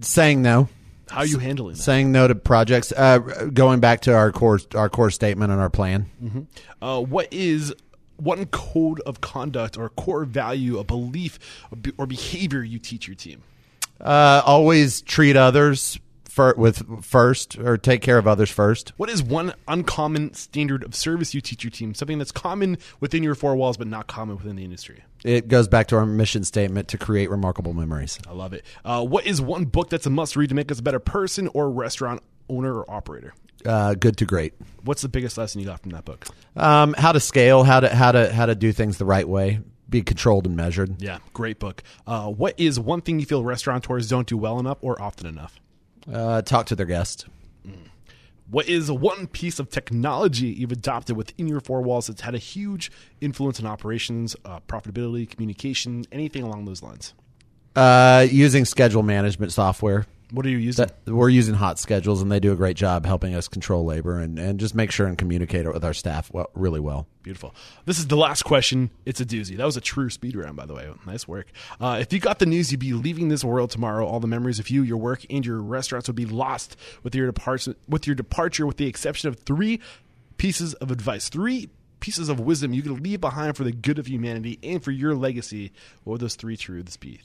saying no, How are you handling that? saying no to projects. Uh, going back to our core our core statement and our plan. Uh, what is one code of conduct or core value, a belief or, behavior you teach your team? Uh, always treat others fir- with first, or take care of others first. What is one uncommon standard of service you teach your team? Something that's common within your four walls, but not common within the industry. It goes back to our mission statement to create remarkable memories. I love it. Uh, what is one book that's a must read to make us a better person or restaurant owner or operator? Uh, good to great. What's the biggest lesson you got from that book? Um, how to scale, how to how to how to do things the right way, be controlled and measured. Yeah, great book. Uh, what is one thing you feel restaurateurs don't do well enough or often enough? Uh, talk to their guests. What is one piece of technology you've adopted within your four walls that's had a huge influence on operations, uh, profitability, communication, anything along those lines? Uh, using schedule management software. What are you using? That, we're using hot schedules, and they do a great job helping us control labor and, and just make sure and communicate it with our staff well, really well. Beautiful. This is the last question. It's a doozy. That was a true speed round, by the way. Nice work. Uh, if you got the news, you'd be leaving this world tomorrow. All the memories of you, your work, and your restaurants would be lost with your departure. With your departure, with the exception of three pieces of advice, three pieces of wisdom you could leave behind for the good of humanity and for your legacy. What would those three truths be?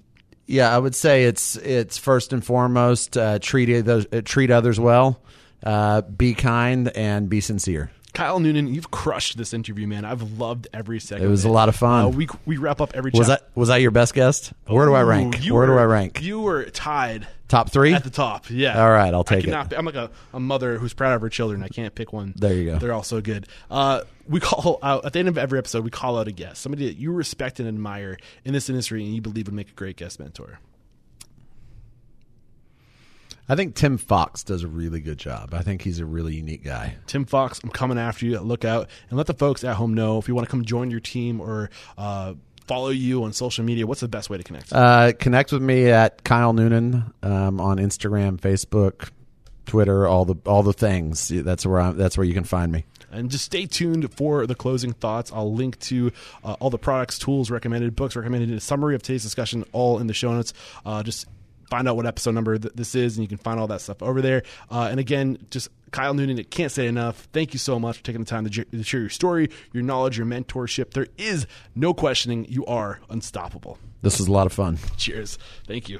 Yeah, I would say it's it's first and foremost uh, treat others, uh, treat others well, uh, be kind, and be sincere. Kyle Noonan, you've crushed this interview, man. I've loved every second. It was a lot of fun. Uh, we we wrap up every. Was that was that your best guest? Where do I rank? Where do were- I rank? You were tied Top three. at the top. Yeah. All right, I'll take I it. cannot, it. I'm like a, a mother who's proud of her children. I can't pick one. There you go. They're all so good. Uh, we call out at the end of every episode. We call out a guest, somebody that you respect and admire in this industry, and you believe would make a great guest mentor. I think Tim Fox does a really good job. I think he's a really unique guy. Tim Fox, I'm coming after you. Look out and let the folks at home know if you want to come join your team or uh, follow you on social media. What's the best way to connect? Uh, connect with me at Kyle Noonan um, on Instagram, Facebook, Twitter, all the all the things. That's where I'm, that's where you can find me. And just stay tuned for the closing thoughts. I'll link to uh, all the products, tools recommended, books recommended, a summary of today's discussion, all in the show notes. Uh, just find out what episode number th- this is, and you can find all that stuff over there. Uh, and again, just Kyle Noonan, it can't say enough. Thank you so much for taking the time to, j- to share your story, your knowledge, your mentorship. There is no questioning you are unstoppable. This was a lot of fun. Cheers. Thank you.